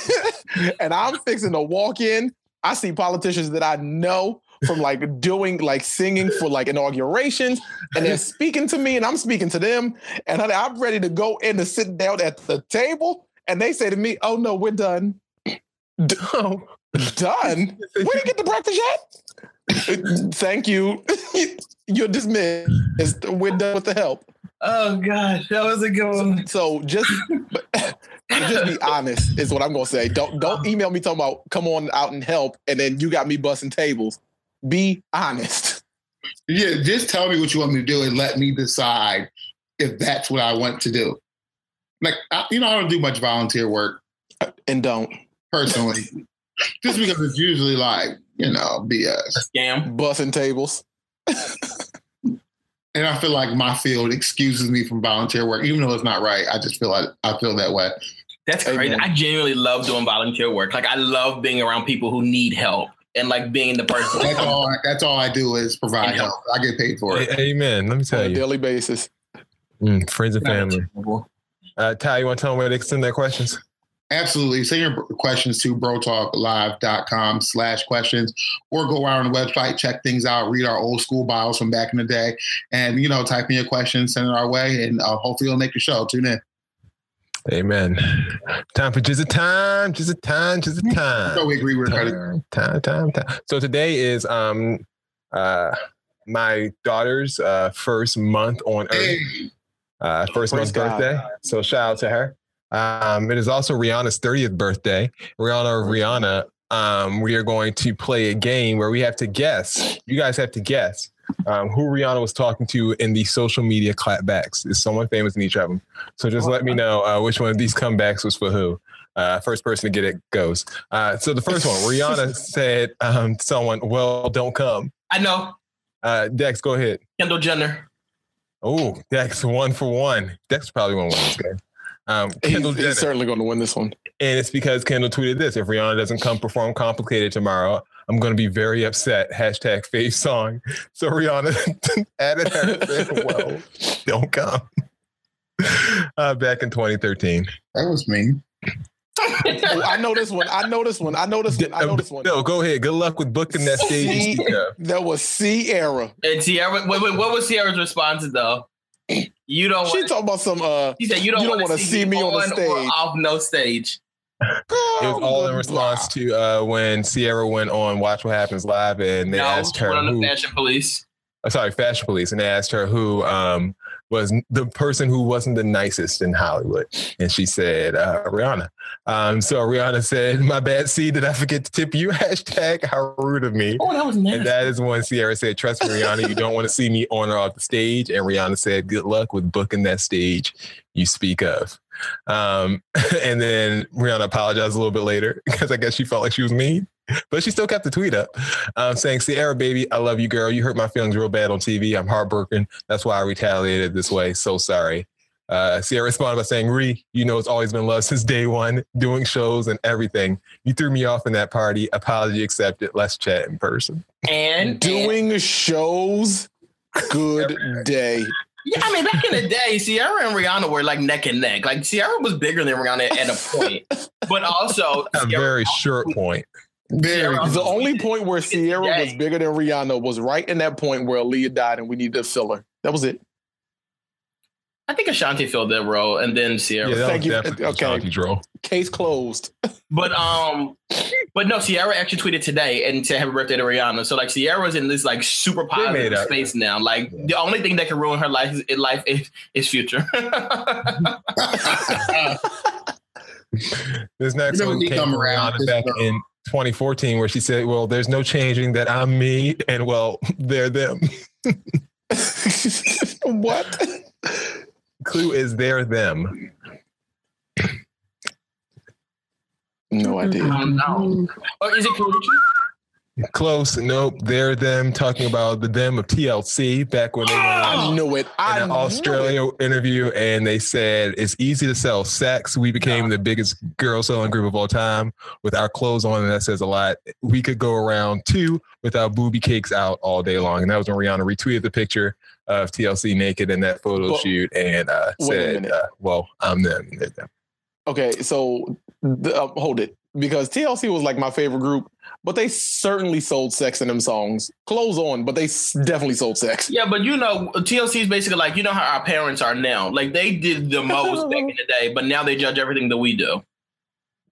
And I'm fixing to walk in. I see politicians that I know from like doing like singing for like inaugurations, and they're speaking to me, and I'm speaking to them, and I'm ready to go in to sit down at the table, and they say to me, "Oh no, we're done." [LAUGHS] D- Oh, [LAUGHS] done? We didn't get the breakfast yet. [LAUGHS] Thank you. [LAUGHS] You're dismissed. We're done with the help. Oh gosh, that was a good one. So just just be honest is what I'm gonna say. Don't don't email me talking about come on out and help, and then you got me busting tables. Be honest. Yeah, just tell me what you want me to do and let me decide if that's what I want to do. Like, I, you know, I don't do much volunteer work And don't personally, just because it's usually like, you know, BS. Scam. busting tables. And I feel like my field excuses me from volunteer work, even though it's not right. I just feel like I feel that way. That's crazy. Amen. I genuinely love doing volunteer work. Like I love being around people who need help and like being the person. That's all. That's all I do is provide And help. I get paid for it. Amen. Let me tell you on a you, daily basis. Mm, friends and family. Uh, Ty, you want to tell them where they can send their questions? Absolutely. Send your questions to brotalklive.com slash questions or go out on the website, check things out, read our old school bios from back in the day, and, you know, type in your questions, send it our way, and uh, hopefully it'll make the show. Tune in. Amen. Time for just a time, just a time, just [LAUGHS] a time. So we agree with credit. time, time, time, time. So today is um uh my daughter's uh first month on earth. Hey, uh, first Praise month God. birthday. So shout out to her. Um, it is also Rihanna's 30th birthday. Rihanna or Rihanna, um, we are going to play a game where we have to guess. You guys have to guess um, who Rihanna was talking to in the social media clapbacks. Is someone famous in each of them? So just let me know uh, which one of these comebacks was for who. Uh, first person to get it goes. Uh, so the first one, Rihanna [LAUGHS] said, um, "Someone, well, don't come." I know. Uh, Dex, go ahead. Kendall Jenner. Oh, Dex, one for one. Dex probably won't win this game. Um, [LAUGHS] Kendall He's, he's certainly going to win this one. And it's because Kendall tweeted this. If Rihanna doesn't come perform complicated tomorrow, I'm going to be very upset. [LAUGHS] Hashtag fave song. So Rihanna [LAUGHS] added her, said, well, don't come. Uh, back in 2013. that was me. Oh, I know this one. I know this one. I know this one. I know this one. No, go ahead. Good luck with booking that stage. you See, speak of. that was Ciara. And Ciara, wait, wait, what was Ciara's response though? [CLEARS THROAT] You don't. She Want, talking about some. uh she said you don't, you don't want wanna to see me on the or stage." off no stage. It was all in response to uh, when Ciara went on Watch What Happens Live and they no, asked her one on who, the fashion police. oh, sorry, Fashion Police, and they asked her who um, was the person who wasn't the nicest in Hollywood, and she said uh, Rihanna. Um, so Rihanna said, "My bad. See, did I forget to tip you?" [LAUGHS] Hashtag How rude of me. Oh, that was nasty. And that is when Ciara said, "Trust me, Rihanna, you don't want to see me on or off the stage." And Rihanna said, "Good luck with booking that stage you speak of." Um, [LAUGHS] and then Rihanna apologized a little bit later [LAUGHS] because I guess she felt like she was mean, but she still kept the tweet up, um, saying, "Ciara, baby, I love you, girl. You hurt my feelings real bad on TV. I'm heartbroken. That's why I retaliated this way. So sorry." Uh, Ciara responded by saying, Ree, you know, it's always been love since day one, doing shows and everything. You threw me off in that party. Apology accepted. Let's chat in person. and Doing shows. Good day. Yeah, I mean, back in the day, Ciara and Rihanna were like neck and neck. Like Ciara was bigger than Rihanna at a point, but also [LAUGHS] A Ciara- very short point. Very The only point where Ciara was bigger than Rihanna was right in that point where Aaliyah died and we needed to fill her. That was it. I think Ashanti filled that role, and then Ciara. Yeah, Thank you. definitely Okay. okay. Draw. Case closed. [LAUGHS] But um, but no, Ciara actually tweeted today and said happy birthday to Rihanna. So like Ciara's in this like super made positive space now. Like the only thing that can ruin her life is in life is, is future. [LAUGHS] This next You know, one came come from around, Rihanna back girl. in 2014, where she said, "Well, there's no changing that I'm me, and well, [LAUGHS] they're them." what? Clue is they're them. No idea. Um, no. Or is it Karrueche? Close. Nope. They're them talking about the them of TLC back when they were I knew it. I in an knew Australia interview, and they said it's easy to sell sex. We became the biggest girl selling group of all time with our clothes on, and that says a lot. We could go around two with our booby cakes out all day long, and that was when Rihanna retweeted the picture of TLC naked in that photo Well, shoot and uh, said, uh, "Well, I'm them." them." Okay, so the, uh, hold it because TLC was like my favorite group, but they certainly sold sex in them songs. Clothes on, but they s- definitely sold sex. Yeah, but you know, TLC is basically like you know how our parents are now. Like they did the most back in the day, but now they judge everything that we do.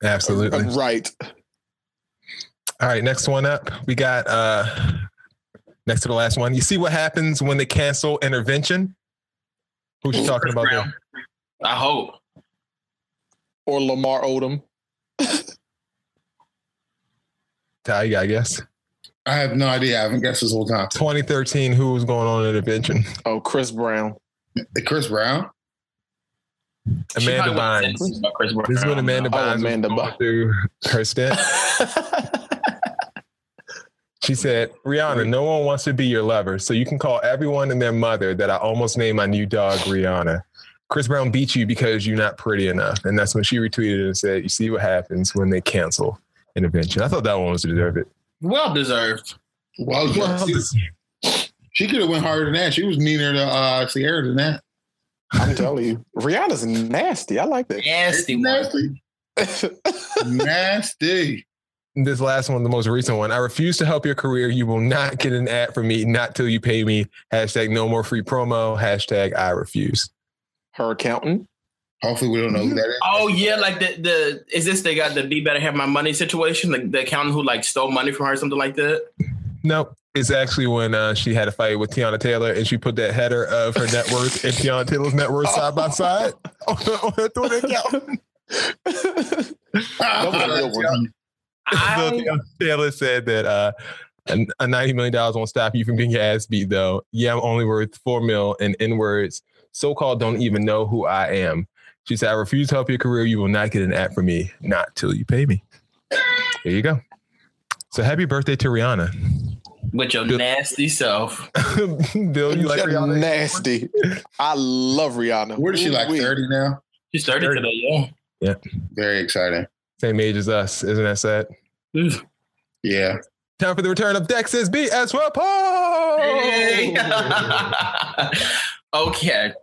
Absolutely. Uh, Right. All right, next one up. We got uh next to the last one. You see what happens when they cancel intervention? Who's she talking about there? I hope. Or Lamar Odom. [LAUGHS] Ty, I guess. I have no idea. I haven't guessed this whole time. 2013, who was going on intervention? Oh, Chris Brown. Chris Brown. Amanda probably Bynes. this about Chris Brown. This is when Amanda Oh, Bynes Amanda was going Bynes. through her stint. [LAUGHS] She said, Rihanna, no one wants to be your lover, so you can call everyone and their mother that I almost named my new dog Rihanna. Chris Brown beat you because you're not pretty enough. And that's when she retweeted and said, You see what happens when they cancel intervention. I thought that one was deserve it. Well deserved. Well, Well, she, she could have went harder than that. She was meaner to uh, Ciara than that. I'm telling you, Rihanna's nasty. I like that. Nasty. Nasty. [LAUGHS] Nasty. This last one, the most recent one. I refuse to help your career. You will not get an ad from me, not till you pay me. Hashtag no more free promo. Hashtag I refuse. Her accountant. Hopefully, we don't know who that is. Oh yeah, like the the is this they got the be better have my money situation? Like the accountant who like stole money from her, or something like that. Nope. It's actually when uh, she had a fight with Teyana Taylor and she put that header of her net worth and Teyana Taylor's net worth side by side on, on her Twitter account. [LAUGHS] That was a good one. [LAUGHS] So I, Teyana Taylor said that uh, a a $90 million won't stop you from getting your ass beat, though. Yeah, I'm only worth four mil and in words, so called don't even know who I am. She said, I refuse to help your career. You will not get an ad from me, not till you pay me. There you go. So happy birthday to Rihanna. with your nasty self. [LAUGHS] [LAUGHS] Bill, you like Rihanna? nasty. I love Rihanna. Where is she like 30 now? She's thirty today, yeah. yeah. Very exciting. Same age as us. Isn't that sad? [LAUGHS] Yeah. Time for the return of Dex's BS Report. Hey. okay.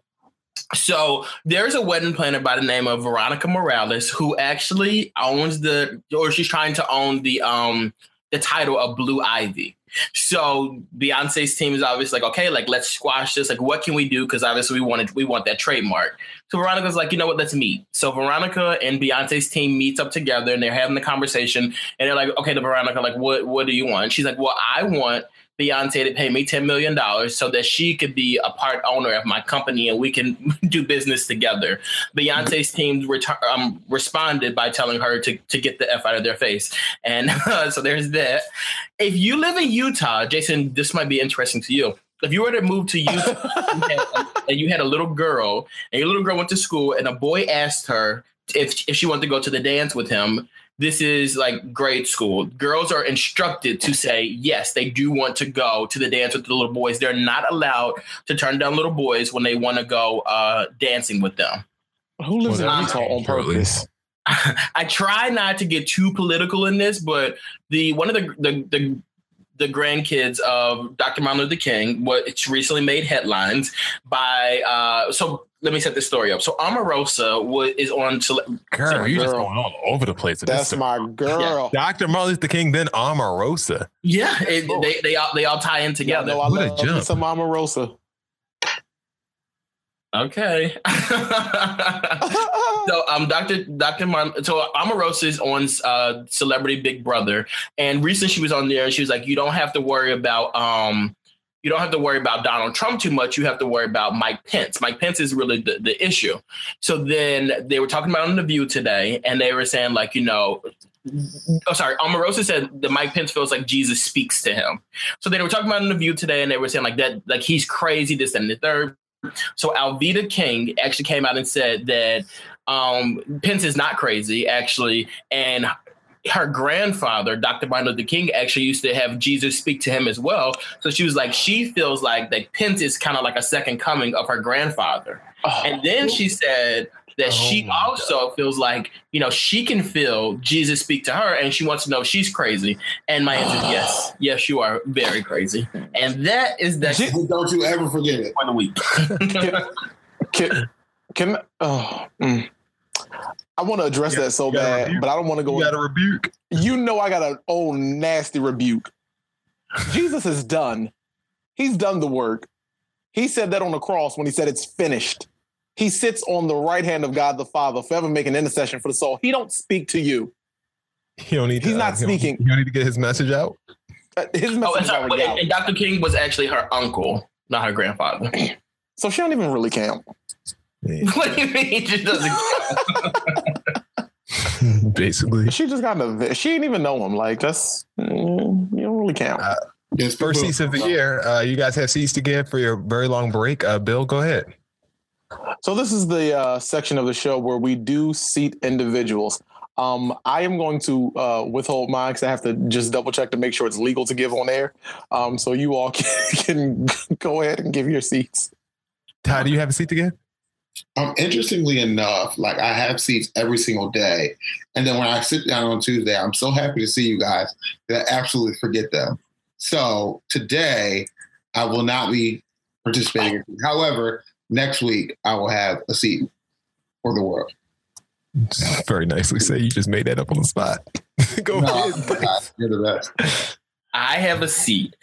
So there's a wedding planner by the name of Veronica Morales who actually owns the or she's trying to own the um the title of Blue Ivy. So Beyonce's team is obviously like, okay, like let's squash this. Like, what can we do? Because obviously we wanted we want that trademark. So Veronica's like, you know what? Let's meet. So Veronica and Beyonce's team meets up together and they're having the conversation. And they're like, okay, to Veronica, like, what what do you want? She's like, well, I want Beyonce to pay me $10 million so that she could be a part owner of my company and we can [LAUGHS] do business together. Beyonce's team um, responded by telling her to, to get the F out of their face. And [LAUGHS] so there's that. If you live in Utah, Jason, this might be interesting to you. If you were to move to [LAUGHS] Utah you had- and you had a little girl and your little girl went to school and a boy asked her if, if she wanted to go to the dance with him, this is like grade school. Girls are instructed to say yes, they do want to go to the dance with the little boys. They're not allowed to turn down little boys when they want to go uh, dancing with them. Who lives Well, in that's Utah on purpose? [LAUGHS] I try not to get too political in this, but the one of the the the, the grandkids of Dr. Martin Luther King, what it's recently made headlines by. Uh, so let me set this story up. So Omarosa was, is on. Tele- Girl, you just going all over the place. That's my girl. Dr. Martin Luther King, then Omarosa. yeah, it, they they all they all tie in Y'all together. know I What a love me jump. some Mama Okay. [LAUGHS] so um Dr. Dr. Martin so Omarosa is on uh Celebrity Big Brother and recently she was on there and she was like you don't have to worry about um you don't have to worry about Donald Trump too much. You have to worry about Mike Pence. Mike Pence is really the, the issue. So then they were talking about on the View today, and they were saying like, you know, oh sorry, Omarosa said that Mike Pence feels like Jesus speaks to him. So they were talking about on the View today, and they were saying like that, like he's crazy, this and the third. So Alveda King actually came out and said that um, Pence is not crazy, actually, and her grandfather, Dr. Martin Luther King, actually used to have Jesus speak to him as well. So she was like, she feels like that Pence is kind of like a second coming of her grandfather. Oh. And then she said that she Oh my also feels like, you know, she can feel Jesus speak to her and she wants to know if she's crazy. And my answer is [SIGHS] yes. Yes, you are very crazy. And that is the Je- Don't you ever forget it. for the week. Can, can oh, mm. I want to address Yeah, that so bad, rebuke. but I don't want to go. You got a rebuke. you know I got an old nasty rebuke. Jesus is done. He's done the work. He said that on the cross when he said it's finished. He sits on the right hand of God the Father, forever making intercession for the soul. He don't speak to you. He don't need. He's to, not he don't- speaking. He don't need to get his message out. Uh, His Oh, message and, is sorry, out. and Dr. King was actually her uncle, not her grandfather. So she don't even really count. Yeah, [LAUGHS] what do you mean? She doesn't. [LAUGHS] basically. She just got in a. She didn't even know him. Like that's mm, you don't really count. Uh, Yes, First people- seats of the year. Uh, you guys have seats to give for your very long break. Uh, Bill, go ahead. So this is the uh, section of the show where we do seat individuals. Um, I am going to uh, withhold mine because I have to just double check to make sure it's legal to give on air. Um, so you all [LAUGHS] can, can go ahead and give your seats. Ty, do you have a seat to give? Um, interestingly enough, like I have seats every single day, and then when I sit down on Tuesday, I'm so happy to see you guys that I absolutely forget them. So today, I will not be participating. However, next week I will have a seat for the world. Very nicely say. You just made that up on the spot. [LAUGHS] go No, ahead. God, you're the best. I have a seat,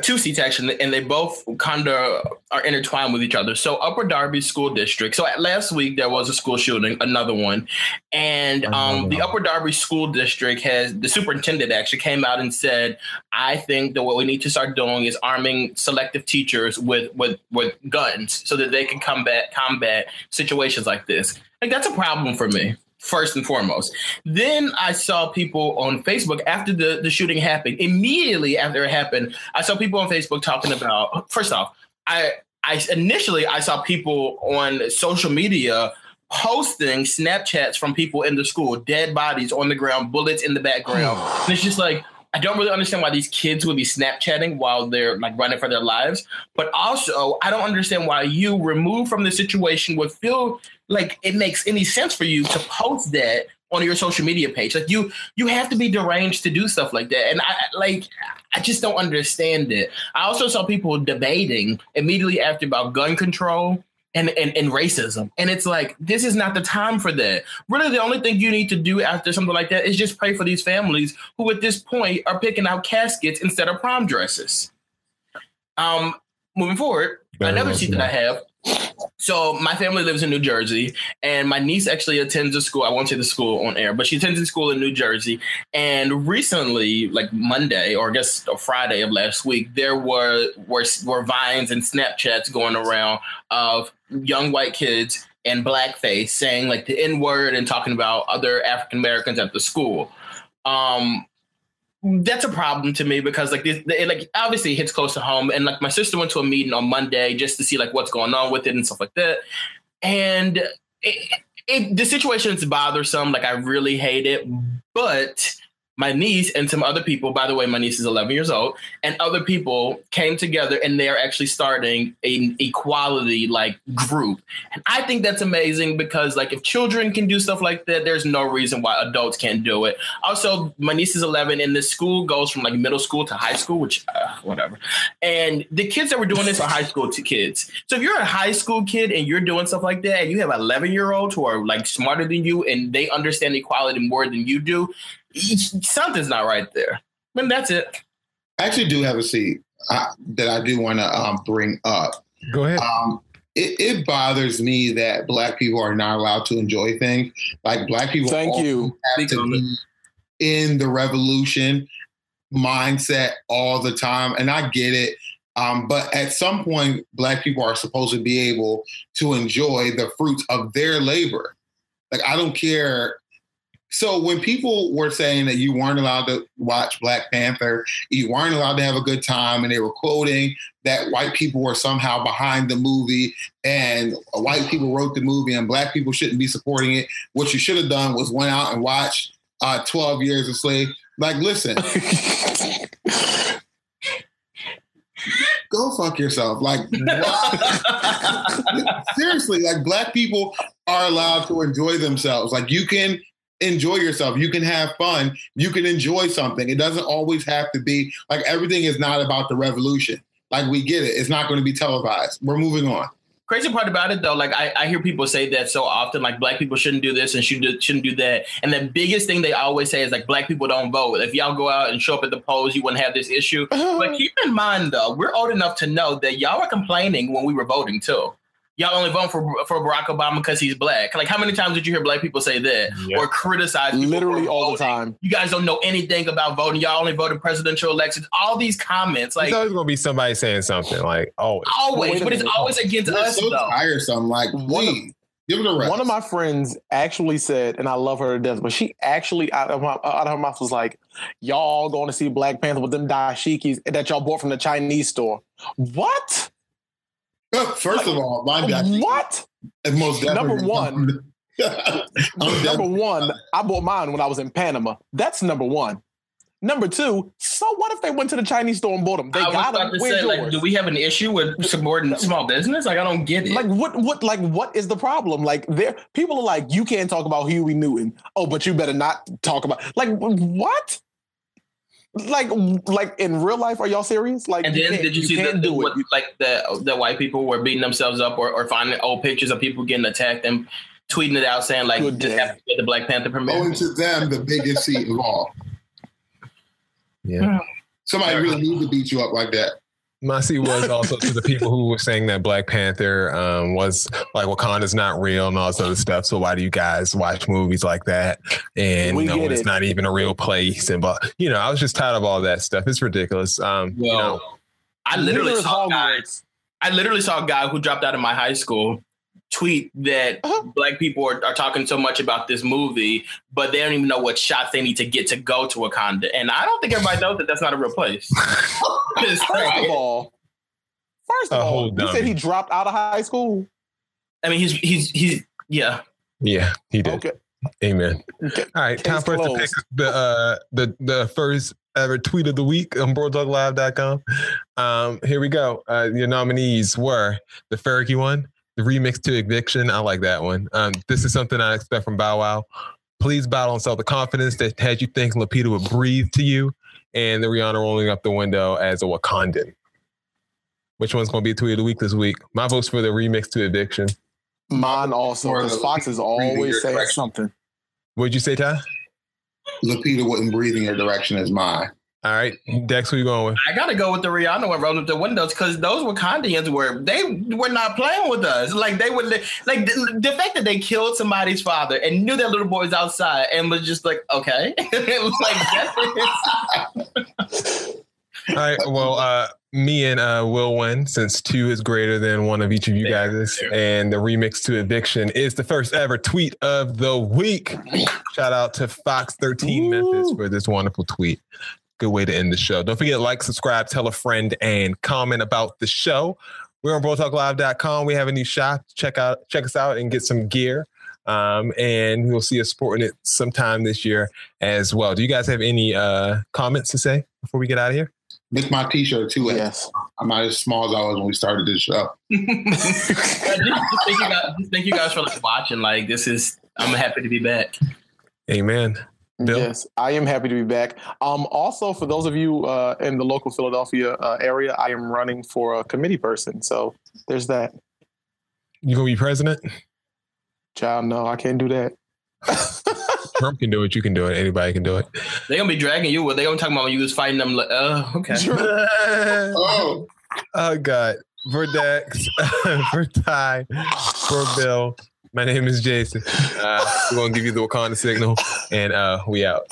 two seats actually, and they both kind of are intertwined with each other. So Upper Darby School District. So at last week there was a school shooting, another one, and um, the Upper Darby School District has the superintendent actually came out and said, "I think that what we need to start doing is arming selective teachers with with with guns so that they can combat combat situations like this." Like that's a problem for me. First and foremost. Then I saw people on Facebook after the, the shooting happened. Immediately after it happened, I saw people on Facebook talking about first off, I I initially I saw people on social media posting Snapchats from people in the school, dead bodies on the ground, bullets in the background. [SIGHS] and it's just like I don't really understand why these kids would be Snapchatting while they're like running for their lives. But also, I don't understand why you removed from the situation would feel like it makes any sense for you to post that on your social media page. Like you, you have to be deranged to do stuff like that. And I like, I just don't understand it. I also saw people debating immediately after about gun control and, and, and racism. And it's like, this is not the time for that. Really, the only thing you need to do after something like that is just pray for these families who at this point are picking out caskets instead of prom dresses. Um, moving forward, Very another seat that I have. So my family lives in New Jersey, and my niece actually attends a school. I won't say the school on air, but she attends a school in New Jersey. And recently, like Monday or I guess Friday of last week, there were were were vines and Snapchats going around of young white kids in blackface saying like the N word and talking about other African Americans at the school. Um, that's a problem to me because like this, it like obviously hits close to home. And like my sister went to a meeting on Monday just to see like what's going on with it and stuff like that. And it, it, the situation is bothersome. Like I really hate it, but my niece and some other people, by the way, my niece is 11 years old, and other people came together and they're actually starting an equality like group. And I think that's amazing because like if children can do stuff like that, there's no reason why adults can't do it. Also, my niece is 11 and this school goes from like middle school to high school, which uh, whatever. And the kids that were doing this are high school kids. So if you're a high school kid and you're doing stuff like that and you have 11 year olds who are like smarter than you and they understand equality more than you do, something's not right there. And that's it. I actually do have a seat uh, that I do want to um, bring up. Go ahead. Um, it, it bothers me that black people are not allowed to enjoy things. Like black people, Thank you. have to be in the revolution mindset all the time, and I get it. Um, but at some point, black people are supposed to be able to enjoy the fruits of their labor. Like I don't care. So when people were saying that you weren't allowed to watch Black Panther, you weren't allowed to have a good time, and they were quoting that white people were somehow behind the movie and white people wrote the movie and black people shouldn't be supporting it. What you should have done was went out and watched uh, 12 years a slave. Like, listen, [LAUGHS] go fuck yourself. Like, [LAUGHS] seriously, like black people are allowed to enjoy themselves. Like, you can enjoy yourself. You can have fun. You can enjoy something. It doesn't always have to be like everything is not about the revolution. Like, we get it. It's not going to be televised. We're moving on. Crazy part about it though, like I, I hear people say that so often, like black people shouldn't do this and should do, shouldn't do that. And the biggest thing they always say is like black people don't vote. If y'all go out and show up at the polls, you wouldn't have this issue. [LAUGHS] but keep in mind though, we're old enough to know that y'all were complaining when we were voting too. Y'all only vote for for Barack Obama because he's black. Like how many times did you hear black people say that Yep. or criticize? Literally for all the time. You guys don't know anything about voting. Y'all only vote in presidential elections. All these comments, like There's always gonna be somebody saying something like always. always, but it's always against It's us so though. tiresome. Like, One of- please give it a rest. One of my friends actually said, and I love her to death, but she actually out of, my, out of her mouth was like, "Y'all going to see Black Panther with them dashikis that y'all bought from the Chinese store? What? First of all, my God, What? most [LAUGHS] Number one. I'm number one, I bought mine when I was in Panama. That's number one. Number two, so what if they went to the Chinese store and bought them? They I was got about them. to Where's say, like, do we have an issue with supporting small business? Like, I don't get it. like what what like what is the problem like there people are like you can't talk about huey newton oh but you better not talk about like what like like in real life are y'all serious like and then can't- did you, see the, the do what, it like the the white people were beating themselves up or, or finding old pictures of people getting attacked and tweeting it out saying like just have to get the Black Panther premiere. Owing to them, the biggest seat of all. Yeah. Mm. Somebody really need to beat you up like that. My seat was also to the people who were saying that Black Panther um, was like Wakanda's not real and all this other stuff. So why do you guys watch movies like that? And We you know, it's it. not even a real place. And but you know, I was just tired of all that stuff. It's ridiculous. Um, you Well, know, I literally saw a guy. Hogwarts. I literally saw a guy who dropped out of my high school tweet that Uh-huh. black people are, are talking so much about this movie, but they don't even know what shots they need to get to go to Wakanda. And I don't think everybody knows that that's not a real place. [LAUGHS] First of all first of A all whole you said he dropped out of high school I mean, he's he's he's yeah. yeah, he did. okay Amen. Okay. All right, time Case for us to pick the uh the the first ever tweet of the week on BroTalkLive.com. Um, here we go. Uh, your nominees were the Fergie one, the remix to Eviction. I like that one. Um, this is something I expect from Bow Wow. Please battle and sell the confidence that had you think Lupita would breathe to you, and the Rihanna rolling up the window as a Wakandan. Which one's going to be tweet of the week this week? My vote's for the remix to Eviction. mine also because the- fox is always saying something What'd you say, Ty? Lupita wouldn't breathe in your direction as mine. All right, Dex, who you going with? I gotta go with the Rihanna one rolling up the windows because those Wakandians were they were not playing with us. Like they would like the, the fact that they killed somebody's father and knew that little boy was outside and was just like okay, [LAUGHS] like All right. Well, uh, me and uh, will win since two is greater than one of each of you guys. And the remix to Eviction is the first ever tweet of the week. Shout out to Fox13 Memphis for this wonderful tweet. Good way to end the show. Don't forget, to like, subscribe, tell a friend, and comment about the show. We're on BroTalkLive.com. We have a new shop. Check out, check us out, and get some gear. Um, and we'll see us sporting it sometime this year as well. Do you guys have any uh, comments to say before we get out of here? Make my t-shirt too. yes I'm not as small as I was when we started this show. [LAUGHS] just, just thank you guys, just thank you guys for like watching. Like this is I'm happy to be back. Amen. Bill? Yes, I am happy to be back. Um, also, for those of you uh, in the local Philadelphia uh, area, I am running for a committee person. So there's that. You gonna be president? Child, no, I can't do that. [LAUGHS] Trump can do it. You can do it. Anybody can do it. They gonna be dragging you. What They gonna talk about when you was fighting them. Like, oh, okay. [LAUGHS] Oh, oh God. For Dex, for [LAUGHS] Ty, for Bill. My name is Jason. Uh, we're gonna give you the Wakanda signal, and uh, we out.